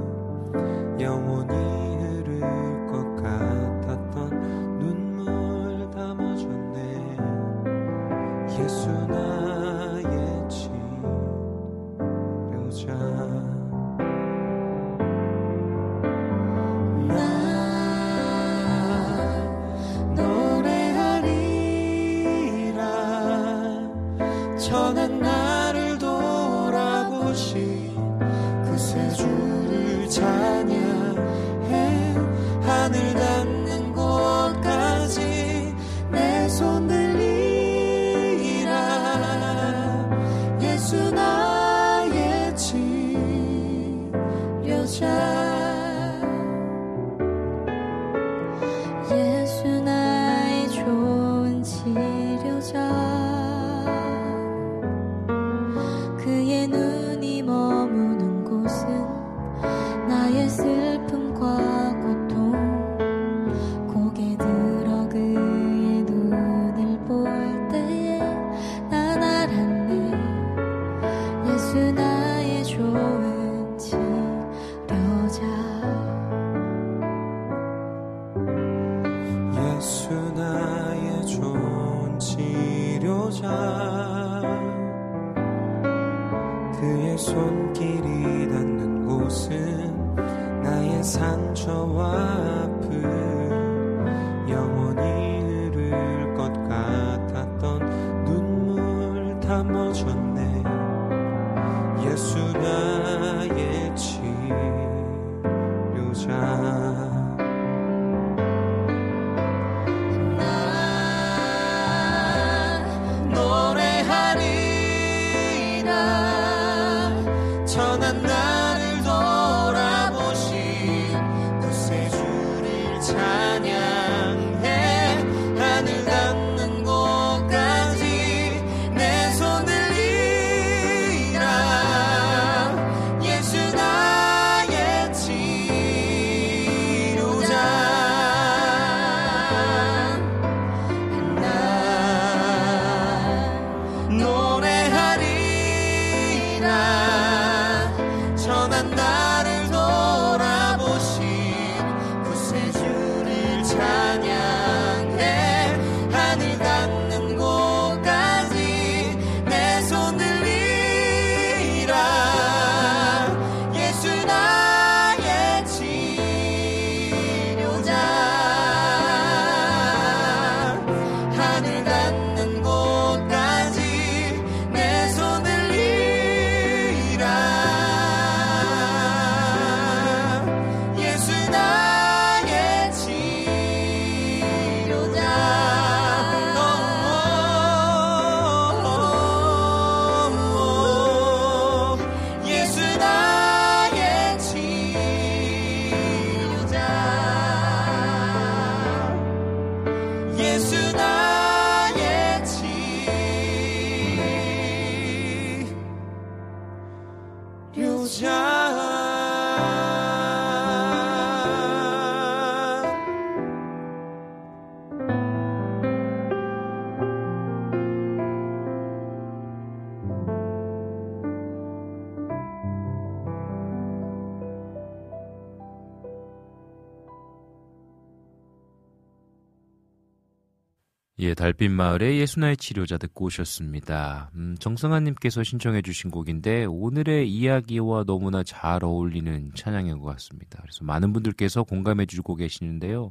예, 달빛 마을의 예수나의 치료자 듣고 오셨습니다. 음, 정승아님께서 신청해 주신 곡인데 오늘의 이야기와 너무나 잘 어울리는 찬양인 것 같습니다. 그래서 많은 분들께서 공감해 주고 계시는데요.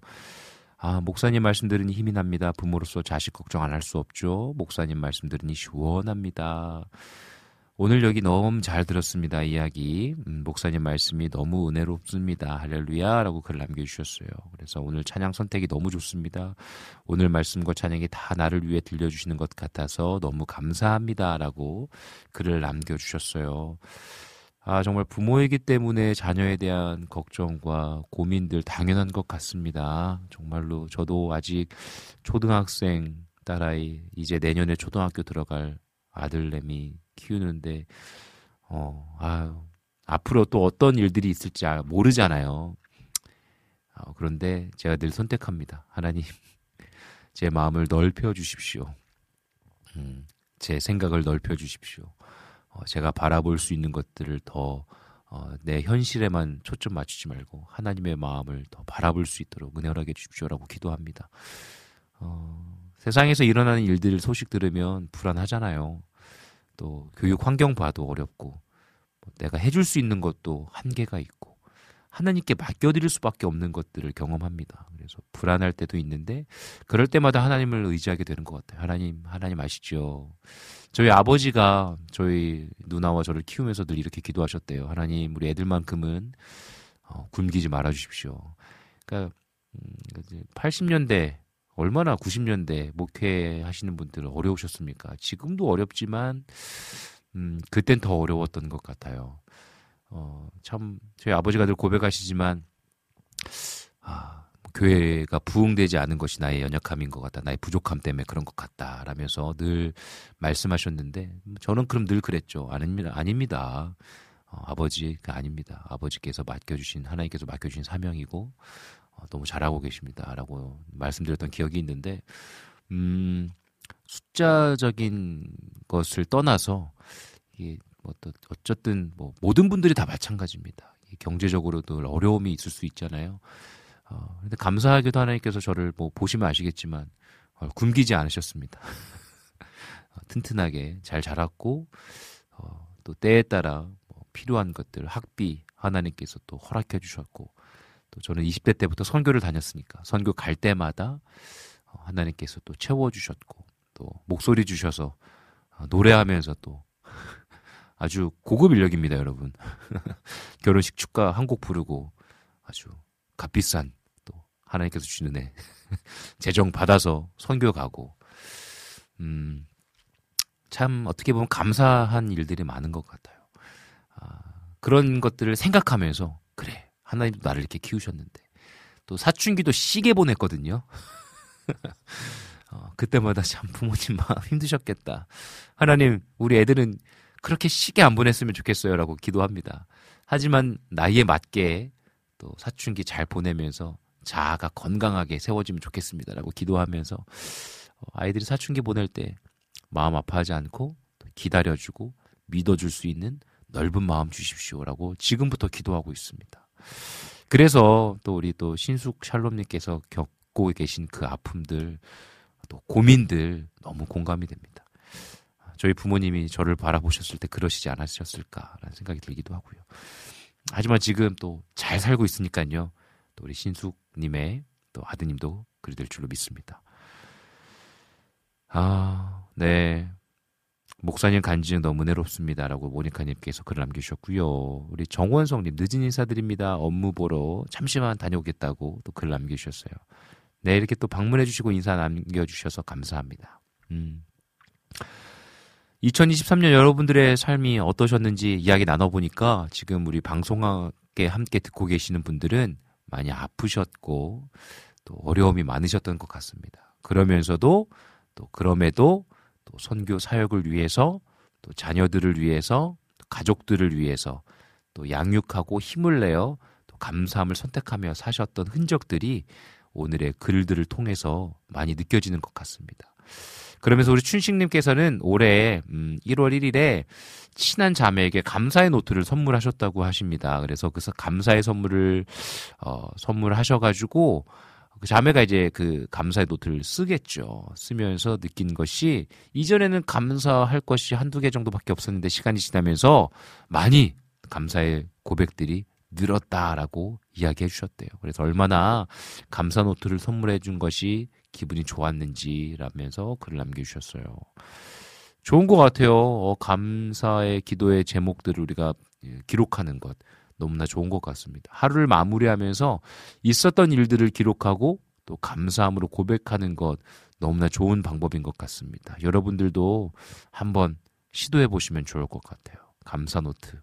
아, 목사님 말씀 들으니 힘이 납니다. 부모로서 자식 걱정 안 할 수 없죠. 목사님 말씀 들으니 시원합니다. 오늘 여기 너무 잘 들었습니다. 이야기. 음, 목사님 말씀이 너무 은혜롭습니다. 할렐루야. 라고 글 남겨주셨어요. 그래서 오늘 찬양 선택이 너무 좋습니다. 오늘 말씀과 찬양이 다 나를 위해 들려주시는 것 같아서 너무 감사합니다. 라고 글을 남겨주셨어요. 아, 정말 부모이기 때문에 자녀에 대한 걱정과 고민들 당연한 것 같습니다. 정말로 저도 아직 초등학생 딸아이, 이제 내년에 초등학교 들어갈 아들내미 키우는데 어, 아유, 앞으로 또 어떤 일들이 있을지 아, 모르잖아요. 어, 그런데 제가 늘 선택합니다. 하나님, 제 마음을 넓혀 주십시오. 음, 제 생각을 넓혀 주십시오. 어, 제가 바라볼 수 있는 것들을 더, 어, 내 현실에만 초점 맞추지 말고 하나님의 마음을 더 바라볼 수 있도록 은혜하게 주십시오라고 기도합니다. 어, 세상에서 일어나는 일들 소식 들으면 불안하잖아요. 또 교육 환경 봐도 어렵고 뭐 내가 해줄 수 있는 것도 한계가 있고 하나님께 맡겨드릴 수밖에 없는 것들을 경험합니다. 그래서 불안할 때도 있는데 그럴 때마다 하나님을 의지하게 되는 것 같아요. 하나님, 하나님 아시죠? 저희 아버지가 저희 누나와 저를 키우면서 늘 이렇게 기도하셨대요. 하나님, 우리 애들만큼은 어, 굶기지 말아 주십시오. 그러니까 음, 80년대 얼마나 90년대 목회 하시는 분들은 어려우셨습니까? 지금도 어렵지만 음, 그땐 더 어려웠던 것 같아요. 어, 참 저희 아버지가 늘 고백하시지만 아, 교회가 부흥되지 않은 것이 나의 연약함인 것 같다. 나의 부족함 때문에 그런 것 같다. 라면서 늘 말씀하셨는데 저는 그럼 늘 그랬죠. 아닙니다. 아닙니다. 어, 아버지가 아닙니다. 아버지께서 맡겨주신 하나님께서 맡겨주신 사명이고 어, 너무 잘하고 계십니다라고 말씀드렸던 기억이 있는데 음, 숫자적인 것을 떠나서 이게 뭐또 어쨌든 뭐 모든 분들이 다 마찬가지입니다. 경제적으로도 어려움이 있을 수 있잖아요. 어, 근데 감사하게도 하나님께서 저를 뭐 보시면 아시겠지만 어, 굶기지 않으셨습니다. 어, 튼튼하게 잘 자랐고 어, 또 때에 따라 뭐 필요한 것들 학비 하나님께서 또 허락해 주셨고 또 저는 20대 때부터 선교를 다녔으니까 선교 갈 때마다 어, 하나님께서 또 채워 주셨고 또 목소리 주셔서 어, 노래하면서 또 아주 고급 인력입니다, 여러분. 결혼식 축가 한 곡 부르고 아주 값비싼 또 하나님께서 주시는 애 재정 받아서 선교 가고 음, 참 어떻게 보면 감사한 일들이 많은 것 같아요. 아, 그런 것들을 생각하면서 하나님도 나를 이렇게 키우셨는데 또 사춘기도 시계 보냈거든요. 어, 그때마다 참 부모님 마음 힘드셨겠다. 하나님 우리 애들은 그렇게 시계 안 보냈으면 좋겠어요라고 기도합니다. 하지만 나이에 맞게 또 사춘기 잘 보내면서 자아가 건강하게 세워지면 좋겠습니다라고 기도하면서 어, 아이들이 사춘기 보낼 때 마음 아파하지 않고 기다려주고 믿어줄 수 있는 넓은 마음 주십시오라고 지금부터 기도하고 있습니다. 그래서 또 우리 또 신숙 샬롬님께서 겪고 계신 그 아픔들 또 고민들 너무 공감이 됩니다. 저희 부모님이 저를 바라보셨을 때 그러시지 않으셨을까라는 생각이 들기도 하고요. 하지만 지금 또 잘 살고 있으니까요. 또 우리 신숙님의 또 아드님도 그리 될 줄로 믿습니다. 아, 네. 목사님 간증 너무 은혜롭습니다라고 모니카님께서 글을 남겨주셨고요. 우리 정원성님 늦은 인사드립니다. 업무 보러 잠시만 다녀오겠다고 또 글 남겨주셨어요. 네, 이렇게 또 방문해주시고 인사 남겨주셔서 감사합니다. 음. 2023년 여러분들의 삶이 어떠셨는지 이야기 나눠보니까 지금 우리 방송에 함께 듣고 계시는 분들은 많이 아프셨고 또 어려움이 많으셨던 것 같습니다. 그러면서도 또 그럼에도 또 선교 사역을 위해서 또 자녀들을 위해서 또 가족들을 위해서 또 양육하고 힘을 내어 또 감사함을 선택하며 사셨던 흔적들이 오늘의 글들을 통해서 많이 느껴지는 것 같습니다. 그러면서 우리 춘식님께서는 올해 음, 1월 1일에 친한 자매에게 감사의 노트를 선물하셨다고 하십니다. 그래서 그 감사의 선물을 어, 선물하셔가지고 그 자매가 이제 그 감사의 노트를 쓰겠죠. 쓰면서 느낀 것이 이전에는 감사할 것이 한두 개 정도밖에 없었는데 시간이 지나면서 많이 감사의 고백들이 늘었다라고 이야기해 주셨대요. 그래서 얼마나 감사 노트를 선물해 준 것이 기분이 좋았는지라면서 글을 남겨주셨어요. 좋은 것 같아요. 어, 감사의 기도의 제목들을 우리가 예, 기록하는 것 너무나 좋은 것 같습니다. 하루를 마무리하면서 있었던 일들을 기록하고 또 감사함으로 고백하는 것 너무나 좋은 방법인 것 같습니다. 여러분들도 한번 시도해 보시면 좋을 것 같아요. 감사 노트.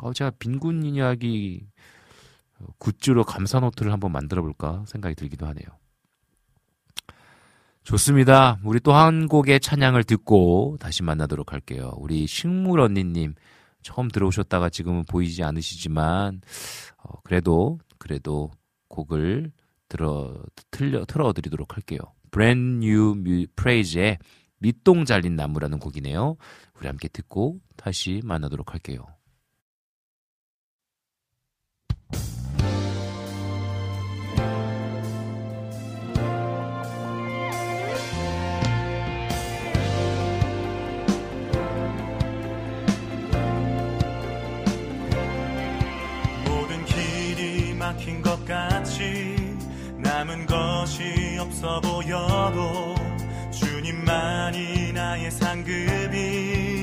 어, 제가 빈군 이야기 어, 굿즈로 감사 노트를 한번 만들어 볼까 생각이 들기도 하네요. 좋습니다. 우리 또 한 곡의 찬양을 듣고 다시 만나도록 할게요. 우리 식물 언니님 처음 들어오셨다가 지금은 보이지 않으시지만 어, 그래도 그래도 곡을 들어 틀려 틀어드리도록 할게요. Brand New Praise의 밑동 잘린 나무라는 곡이네요. 우리 함께 듣고 다시 만나도록 할게요. 것이 없어 보여도 주님만이 나의 상급임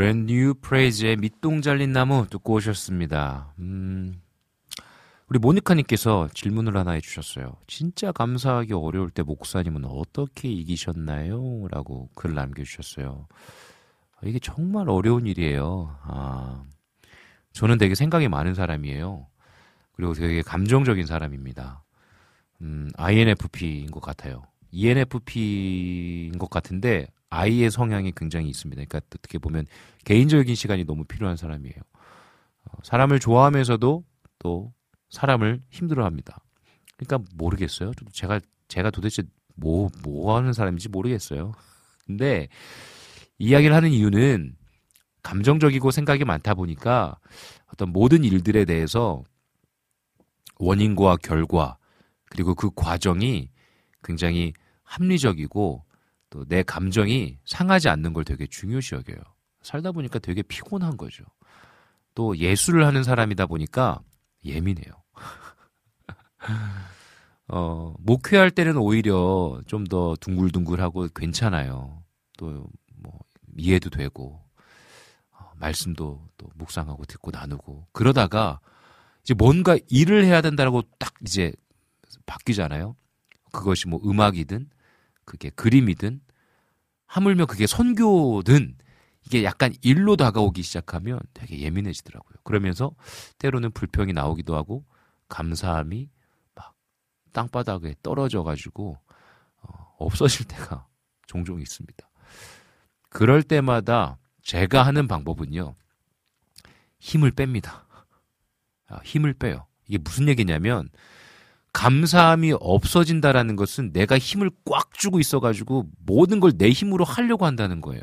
Brand New Praise의 밑동 잘린 나무 듣고 오셨습니다. 음, 우리 모니카님께서 질문을 하나 해주셨어요. 진짜 감사하기 어려울 때 목사님은 어떻게 이기셨나요? 라고 글 남겨주셨어요. 이게 정말 어려운 일이에요. 아, 저는 되게 생각이 많은 사람이에요. 그리고 되게 감정적인 사람입니다. 음, INFP인 것 같아요. ENFP인 것 같은데 I의 성향이 굉장히 있습니다. 그러니까 어떻게 보면 개인적인 시간이 너무 필요한 사람이에요. 어, 사람을 좋아하면서도 또 사람을 힘들어합니다. 그러니까 모르겠어요. 제가 제가 도대체 뭐뭐 하는 사람인지 모르겠어요. 근데 이야기를 하는 이유는 감정적이고 생각이 많다 보니까 어떤 모든 일들에 대해서 원인과 결과 그리고 그 과정이 굉장히 합리적이고 또 내 감정이 상하지 않는 걸 되게 중요시 여겨요. 살다 보니까 되게 피곤한 거죠. 또 예술을 하는 사람이다 보니까 예민해요. 어, 목회할 때는 오히려 좀 더 둥글둥글하고 괜찮아요. 또 뭐 이해도 되고 어, 말씀도 또 묵상하고 듣고 나누고 그러다가 이제 뭔가 일을 해야 된다라고 딱 이제 바뀌잖아요. 그것이 뭐 음악이든 그게 그림이든 하물며 그게 선교든 이게 약간 일로 다가오기 시작하면 되게 예민해지더라고요. 그러면서 때로는 불평이 나오기도 하고 감사함이 막 땅바닥에 떨어져 가지고 어, 없어질 때가 종종 있습니다. 그럴 때마다 제가 하는 방법은요. 힘을 뺍니다. 아, 힘을 빼요. 이게 무슨 얘기냐면 감사함이 없어진다라는 것은 내가 힘을 꽉 주고 있어가지고 모든 걸 내 힘으로 하려고 한다는 거예요.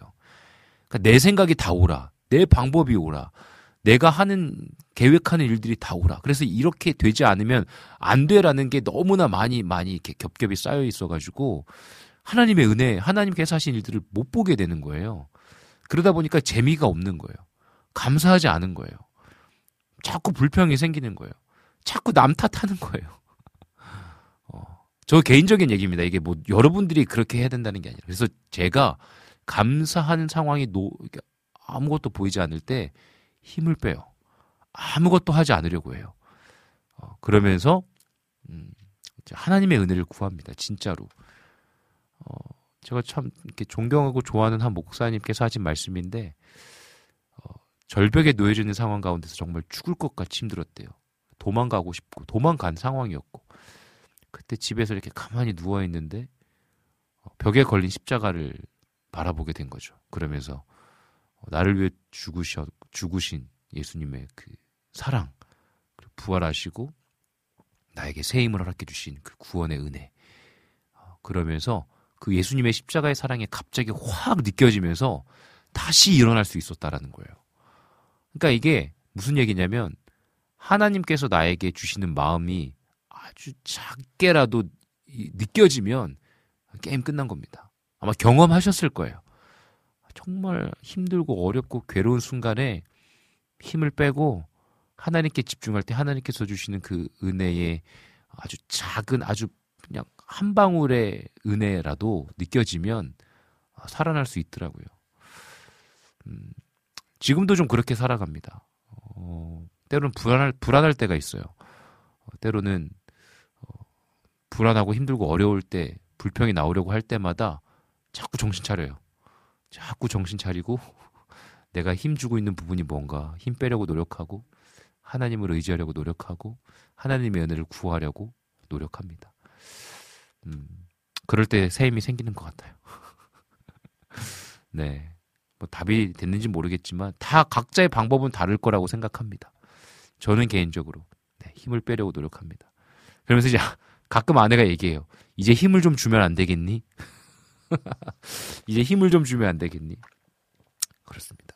그러니까 내 생각이 다 오라. 내 방법이 오라. 내가 하는 계획하는 일들이 다 오라. 그래서 이렇게 되지 않으면 안 돼라는 게 너무나 많이 많이 이렇게 겹겹이 쌓여 있어가지고 하나님의 은혜, 하나님께서 하신 일들을 못 보게 되는 거예요. 그러다 보니까 재미가 없는 거예요. 감사하지 않은 거예요. 자꾸 불평이 생기는 거예요. 자꾸 남 탓하는 거예요. 어, 저 개인적인 얘기입니다. 이게 뭐 여러분들이 그렇게 해야 된다는 게 아니라. 그래서 제가 감사하는 상황이 노, 아무것도 보이지 않을 때 힘을 빼요. 아무것도 하지 않으려고 해요. 어, 그러면서 음, 하나님의 은혜를 구합니다. 진짜로. 어, 제가 참 이렇게 존경하고 좋아하는 한 목사님께서 하신 말씀인데 어, 절벽에 놓여지는 상황 가운데서 정말 죽을 것 같이 힘들었대요. 도망가고 싶고 도망간 상황이었고 그때 집에서 이렇게 가만히 누워 있는데 어, 벽에 걸린 십자가를 바라보게 된 거죠. 그러면서 어, 나를 위해 죽으셔 죽으신 예수님의 그 사랑 부활하시고 나에게 새 힘을 허락해 주신 그 구원의 은혜 어, 그러면서 그 예수님의 십자가의 사랑이 갑자기 확 느껴지면서 다시 일어날 수 있었다라는 거예요. 그러니까 이게 무슨 얘기냐면 하나님께서 나에게 주시는 마음이 아주 작게라도 느껴지면 게임 끝난 겁니다. 아마 경험하셨을 거예요. 정말 힘들고 어렵고 괴로운 순간에 힘을 빼고 하나님께 집중할 때 하나님께서 주시는 그 은혜의 아주 작은 아주 그냥 한 방울의 은혜라도 느껴지면 살아날 수 있더라고요. 음, 지금도 좀 그렇게 살아갑니다. 어, 때로는 불안할, 불안할 때가 있어요. 어, 때로는 어, 불안하고 힘들고 어려울 때 불평이 나오려고 할 때마다 자꾸 정신 차려요. 자꾸 정신 차리고 내가 힘주고 있는 부분이 뭔가 힘 빼려고 노력하고 하나님을 의지하려고 노력하고 하나님의 은혜를 구하려고 노력합니다. 음, 그럴 때 새 힘이 생기는 것 같아요. 네. 뭐 답이 됐는지 모르겠지만 다 각자의 방법은 다를 거라고 생각합니다. 저는 개인적으로 네, 힘을 빼려고 노력합니다. 그러면서 이제 가끔 아내가 얘기해요. 이제 힘을 좀 주면 안 되겠니? 이제 힘을 좀 주면 안 되겠니? 그렇습니다.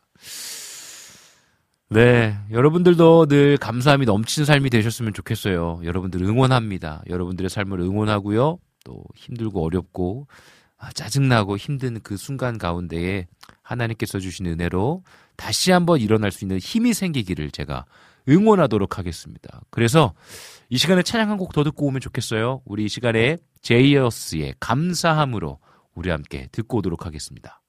네, 여러분들도 늘 감사함이 넘치는 삶이 되셨으면 좋겠어요. 여러분들 응원합니다. 여러분들의 삶을 응원하고요. 또 힘들고 어렵고 아, 짜증나고 힘든 그 순간 가운데에 하나님께서 주신 은혜로 다시 한번 일어날 수 있는 힘이 생기기를 제가 응원하도록 하겠습니다. 그래서 이 시간에 찬양 한 곡 더 듣고 오면 좋겠어요. 우리 이 시간에 제이어스의 감사함으로 우리 함께 듣고 오도록 하겠습니다.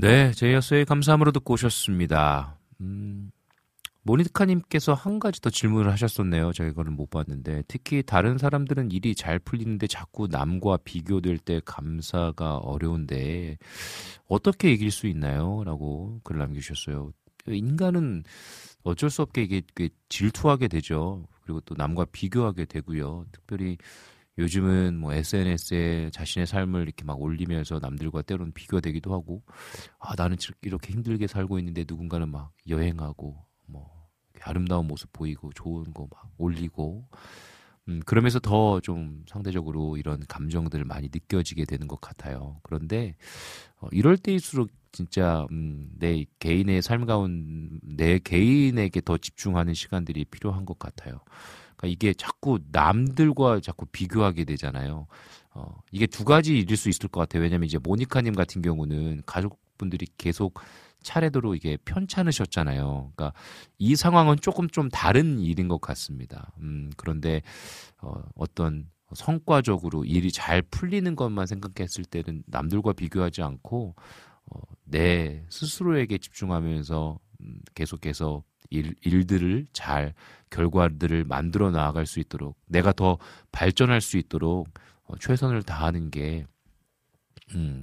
네, 제이어스의 감사함으로 듣고 오셨습니다. 음, 모니카님께서 한 가지 더 질문을 하셨었네요. 저희 거는 못 봤는데 특히 다른 사람들은 일이 잘 풀리는데 자꾸 남과 비교될 때 감사가 어려운데 어떻게 이길 수 있나요? 라고 글 남기셨어요. 인간은 어쩔 수 없게 이게 질투하게 되죠. 그리고 또 남과 비교하게 되고요. 특별히 요즘은 뭐 SNS에 자신의 삶을 이렇게 막 올리면서 남들과 때로는 비교되기도 하고 아 나는 이렇게 힘들게 살고 있는데 누군가는 막 여행하고 뭐 아름다운 모습 보이고 좋은 거 막 올리고 음 그러면서 더 좀 상대적으로 이런 감정들을 많이 느껴지게 되는 것 같아요. 그런데 어, 이럴 때일수록 진짜 음, 내 개인의 삶 가운 내 개인에게 더 집중하는 시간들이 필요한 것 같아요. 그러니까 이게 자꾸 남들과 자꾸 비교하게 되잖아요. 어, 이게 두 가지 일일 수 있을 것 같아요. 왜냐면 이제 모니카님 같은 경우는 가족분들이 계속 차례대로 이게 편찮으셨잖아요. 그러니까 이 상황은 조금 좀 다른 일인 것 같습니다. 음, 그런데 어, 어떤 성과적으로 일이 잘 풀리는 것만 생각했을 때는 남들과 비교하지 않고 어, 내 스스로에게 집중하면서 음, 계속해서 일, 일들을 잘 결과들을 만들어 나아갈 수 있도록 내가 더 발전할 수 있도록 어, 최선을 다하는 게 음,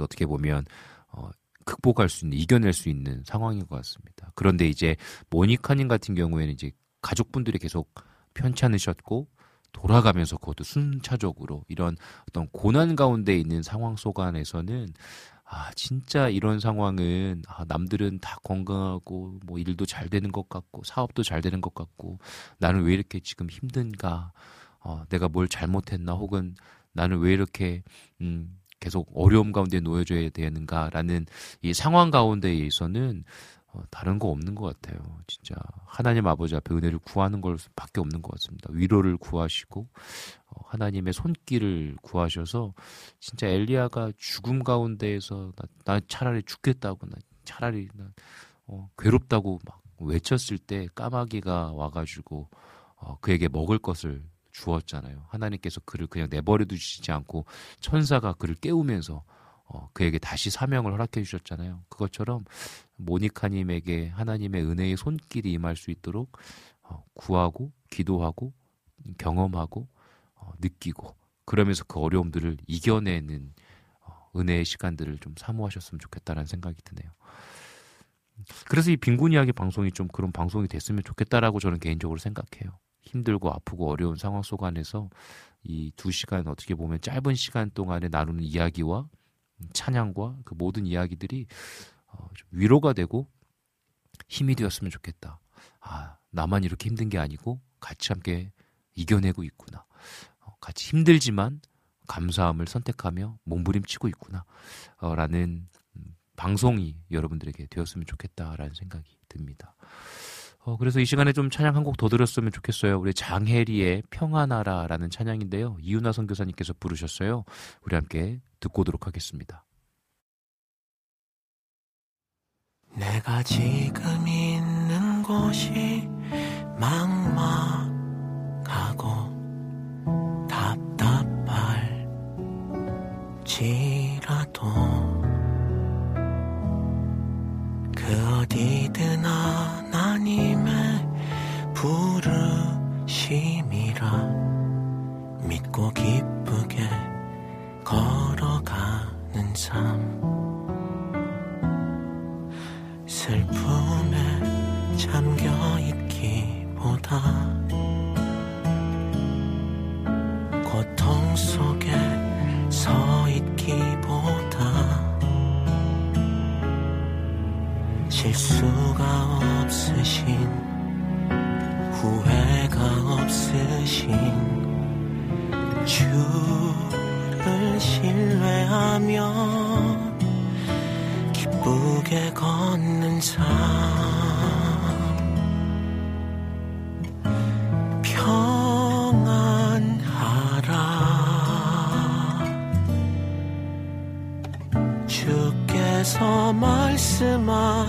어떻게 보면 어, 극복할 수 있는 이겨낼 수 있는 상황인 것 같습니다. 그런데 이제 모니카님 같은 경우에는 이제 가족분들이 계속 편찮으셨고 돌아가면서 그것도 순차적으로 이런 어떤 고난 가운데 있는 상황 속 안에서는 아, 진짜 이런 상황은 아, 남들은 다 건강하고 뭐 일도 잘 되는 것 같고 사업도 잘 되는 것 같고 나는 왜 이렇게 지금 힘든가? 어, 내가 뭘 잘못했나? 혹은 나는 왜 이렇게 음, 계속 어려움 가운데 놓여져야 되는가라는 이 상황 가운데에서는 어, 다른 거 없는 것 같아요. 진짜 하나님 아버지 앞에 은혜를 구하는 것밖에 없는 것 같습니다. 위로를 구하시고 어, 하나님의 손길을 구하셔서 진짜 엘리야가 죽음 가운데에서 나, 나 차라리 죽겠다고 나 차라리 나 어, 괴롭다고 막 외쳤을 때 까마귀가 와가지고 어, 그에게 먹을 것을 주었잖아요. 하나님께서 그를 그냥 내버려 두시지 않고 천사가 그를 깨우면서 어, 그에게 다시 사명을 허락해 주셨잖아요. 그것처럼 모니카님에게 하나님의 은혜의 손길이 임할 수 있도록 어, 구하고 기도하고 경험하고 어, 느끼고 그러면서 그 어려움들을 이겨내는 어, 은혜의 시간들을 좀 사모하셨으면 좋겠다라는 생각이 드네요. 그래서 이 빈곤 이야기 방송이 좀 그런 방송이 됐으면 좋겠다라고 저는 개인적으로 생각해요. 힘들고 아프고 어려운 상황 속 안에서 이 두 시간 어떻게 보면 짧은 시간 동안에 나누는 이야기와 찬양과 그 모든 이야기들이 어, 좀 위로가 되고 힘이 되었으면 좋겠다. 아, 나만 이렇게 힘든 게 아니고 같이 함께 이겨내고 있구나. 어, 같이 힘들지만 감사함을 선택하며 몸부림치고 있구나. 어, 라는 음, 방송이 여러분들에게 되었으면 좋겠다라는 생각이 듭니다. 어, 그래서 이 시간에 좀 찬양 한 곡 더 들었으면 좋겠어요. 우리 장혜리의 평안하라라는 찬양인데요. 이윤아 선교사님께서 부르셨어요. 우리 함께 듣고 오도록 하겠습니다. 내가 지금 있는 곳이 막막하고 지라도 그 어디든 하나님의 부르심이라 믿고 기 주를 신뢰하며 기쁘게 걷는 삶. 평안하라. 주께서 말씀하시니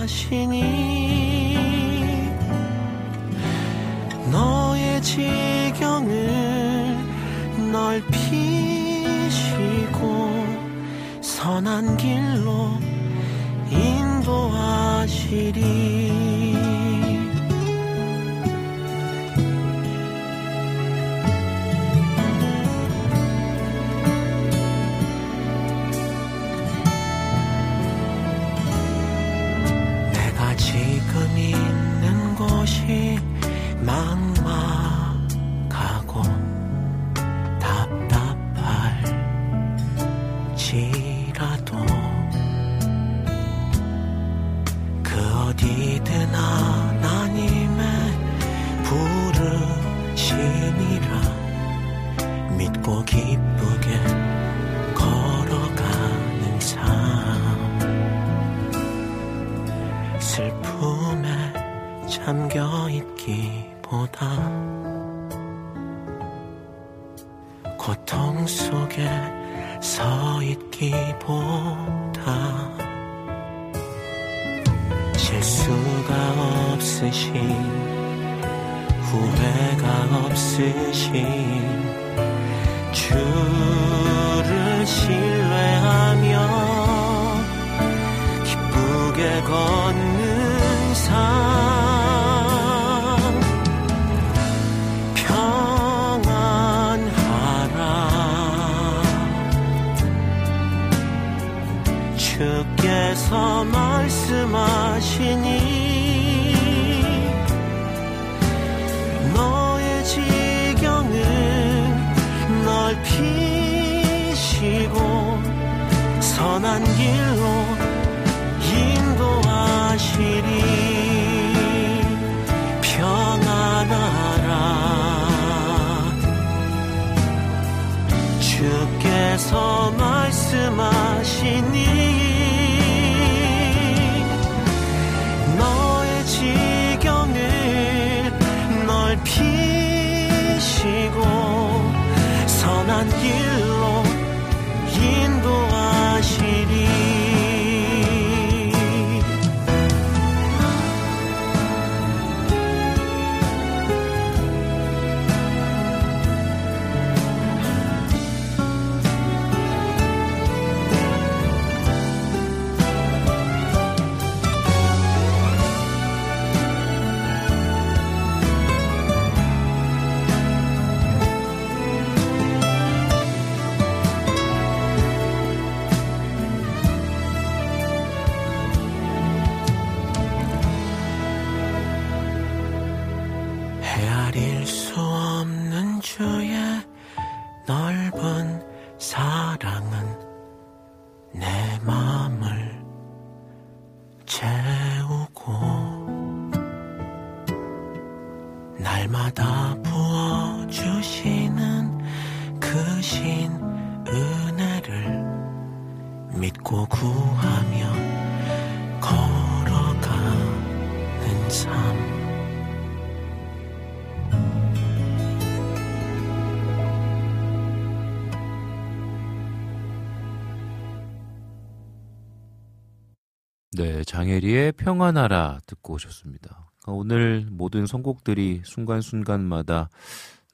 네, 장혜리의 평안하라 듣고 오셨습니다. 오늘 모든 선곡들이 순간순간마다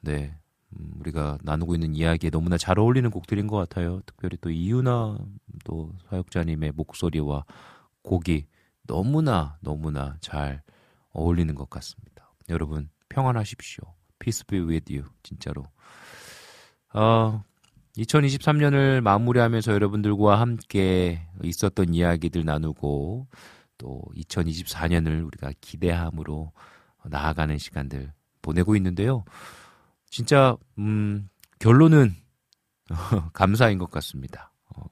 네, 음, 우리가 나누고 있는 이야기에 너무나 잘 어울리는 곡들인 것 같아요. 특별히 또 이유나 또 사역자님의 목소리와 곡이 너무나 너무나 잘 어울리는 것 같습니다. 여러분 평안하십시오. Peace be with you. 진짜로. 어, 2023년을 마무리하면서 여러분들과 함께 있었던 이야기들 나누고 또 2024년을 우리가 기대함으로 나아가는 시간들 보내고 있는데요. 진짜 음, 결론은 감사인 것 같습니다. 어,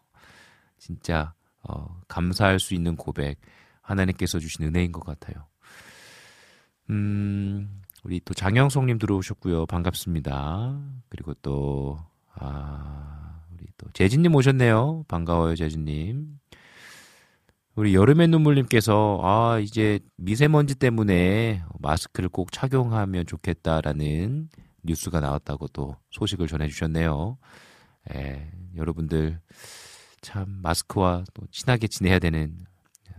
진짜 어, 감사할 수 있는 고백 하나님께서 주신 은혜인 것 같아요. 음, 우리 또 장영성님 들어오셨고요. 반갑습니다. 그리고 또 아, 우리 또 재진님 오셨네요. 반가워요, 재진님. 우리 여름의 눈물님께서 아 이제 미세먼지 때문에 마스크를 꼭 착용하면 좋겠다라는 뉴스가 나왔다고 또 소식을 전해주셨네요. 에, 여러분들 참 마스크와 또 친하게 지내야 되는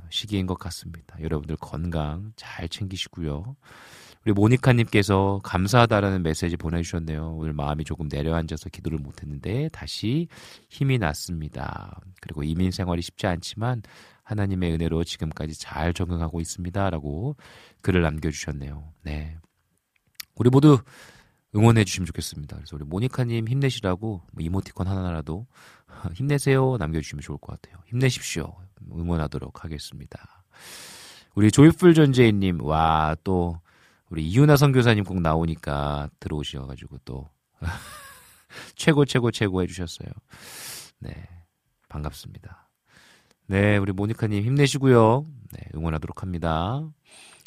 시기인 것 같습니다. 여러분들 건강 잘 챙기시고요. 우리 모니카님께서 감사하다라는 메시지 보내주셨네요. 오늘 마음이 조금 내려앉아서 기도를 못했는데 다시 힘이 났습니다. 그리고 이민 생활이 쉽지 않지만 하나님의 은혜로 지금까지 잘 적응하고 있습니다라고 글을 남겨주셨네요. 네, 우리 모두 응원해 주시면 좋겠습니다. 그래서 우리 모니카님 힘내시라고 뭐 이모티콘 하나라도 힘내세요 남겨주시면 좋을 것 같아요. 힘내십시오. 응원하도록 하겠습니다. 우리 조이풀 전재인님, 와, 또, 우리 이윤아 선교사님 꼭 나오니까 들어오셔가지고 또, 최고, 최고, 최고 해주셨어요. 네, 반갑습니다. 네, 우리 모니카님 힘내시고요. 네, 응원하도록 합니다.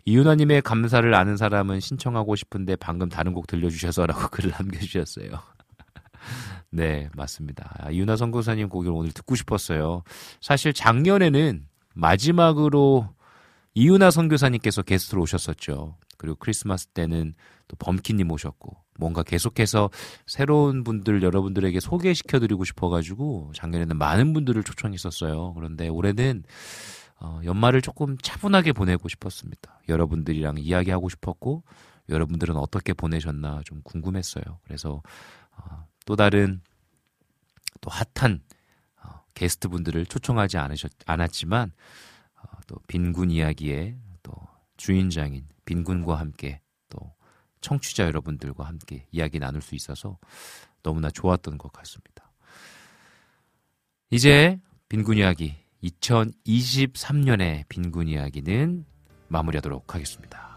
이윤아님의 감사를 아는 사람은 신청하고 싶은데 방금 다른 곡 들려주셔서라고 글을 남겨주셨어요. 네, 맞습니다. 아, 이윤아 선교사님 곡을 오늘 듣고 싶었어요. 사실 작년에는 마지막으로 이윤아 선교사님께서 게스트로 오셨었죠. 그리고 크리스마스 때는 또 범키님 오셨고 뭔가 계속해서 새로운 분들 여러분들에게 소개시켜드리고 싶어가지고 작년에는 많은 분들을 초청했었어요. 그런데 올해는 어, 연말을 조금 차분하게 보내고 싶었습니다. 여러분들이랑 이야기하고 싶었고 여러분들은 어떻게 보내셨나 좀 궁금했어요. 그래서 어, 또 다른 또 핫한 어, 게스트 분들을 초청하지 않으셨, 않았지만 어, 또 빈군 이야기의 또 주인장인 빈군과 함께 또 청취자 여러분들과 함께 이야기 나눌 수 있어서 너무나 좋았던 것 같습니다. 이제 빈군 이야기 2023년의 빈군 이야기는 마무리하도록 하겠습니다.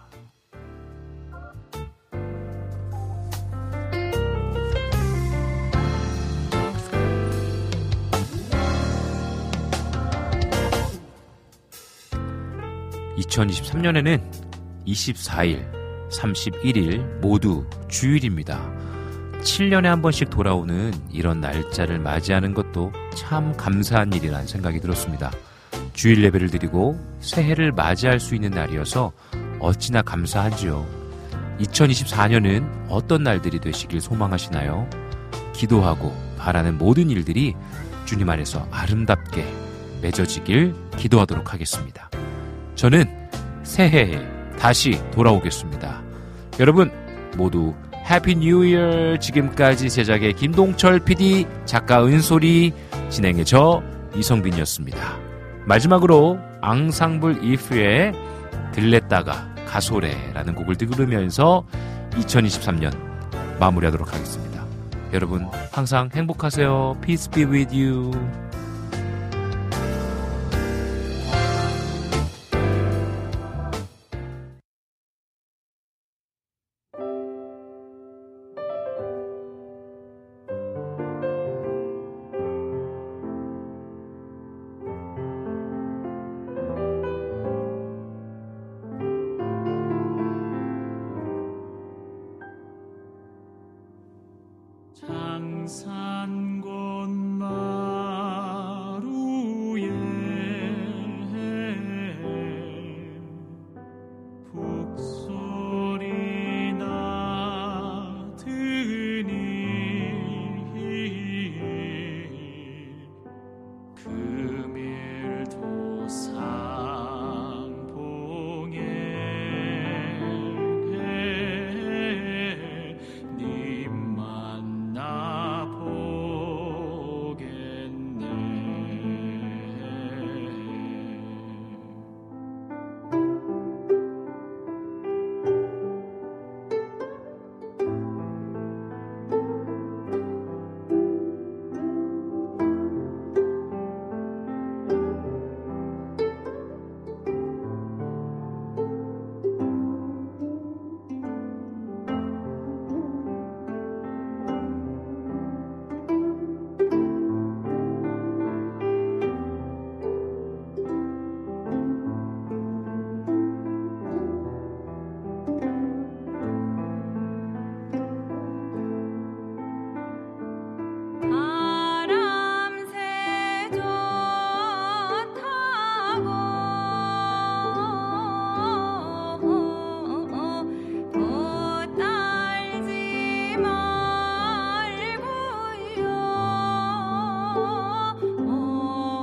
2023년에는 24일, 31일 모두 주일입니다. 7년에 한 번씩 돌아오는 이런 날짜를 맞이하는 것도 참 감사한 일이라는 생각이 들었습니다. 주일 예배를 드리고 새해를 맞이할 수 있는 날이어서 어찌나 감사한지요. 2024년은 어떤 날들이 되시길 소망하시나요? 기도하고 바라는 모든 일들이 주님 안에서 아름답게 맺어지길 기도하도록 하겠습니다. 저는 새해에 다시 돌아오겠습니다. 여러분 모두 Happy New Year 지금까지 제작의 김동철 PD 작가 은솔이 진행의 저 이성빈이었습니다. 마지막으로 앙상블 이프의 들렸다가 가소래라는 곡을 들으면서 2023년 마무리하도록 하겠습니다. 여러분 항상 행복하세요. Peace be with you.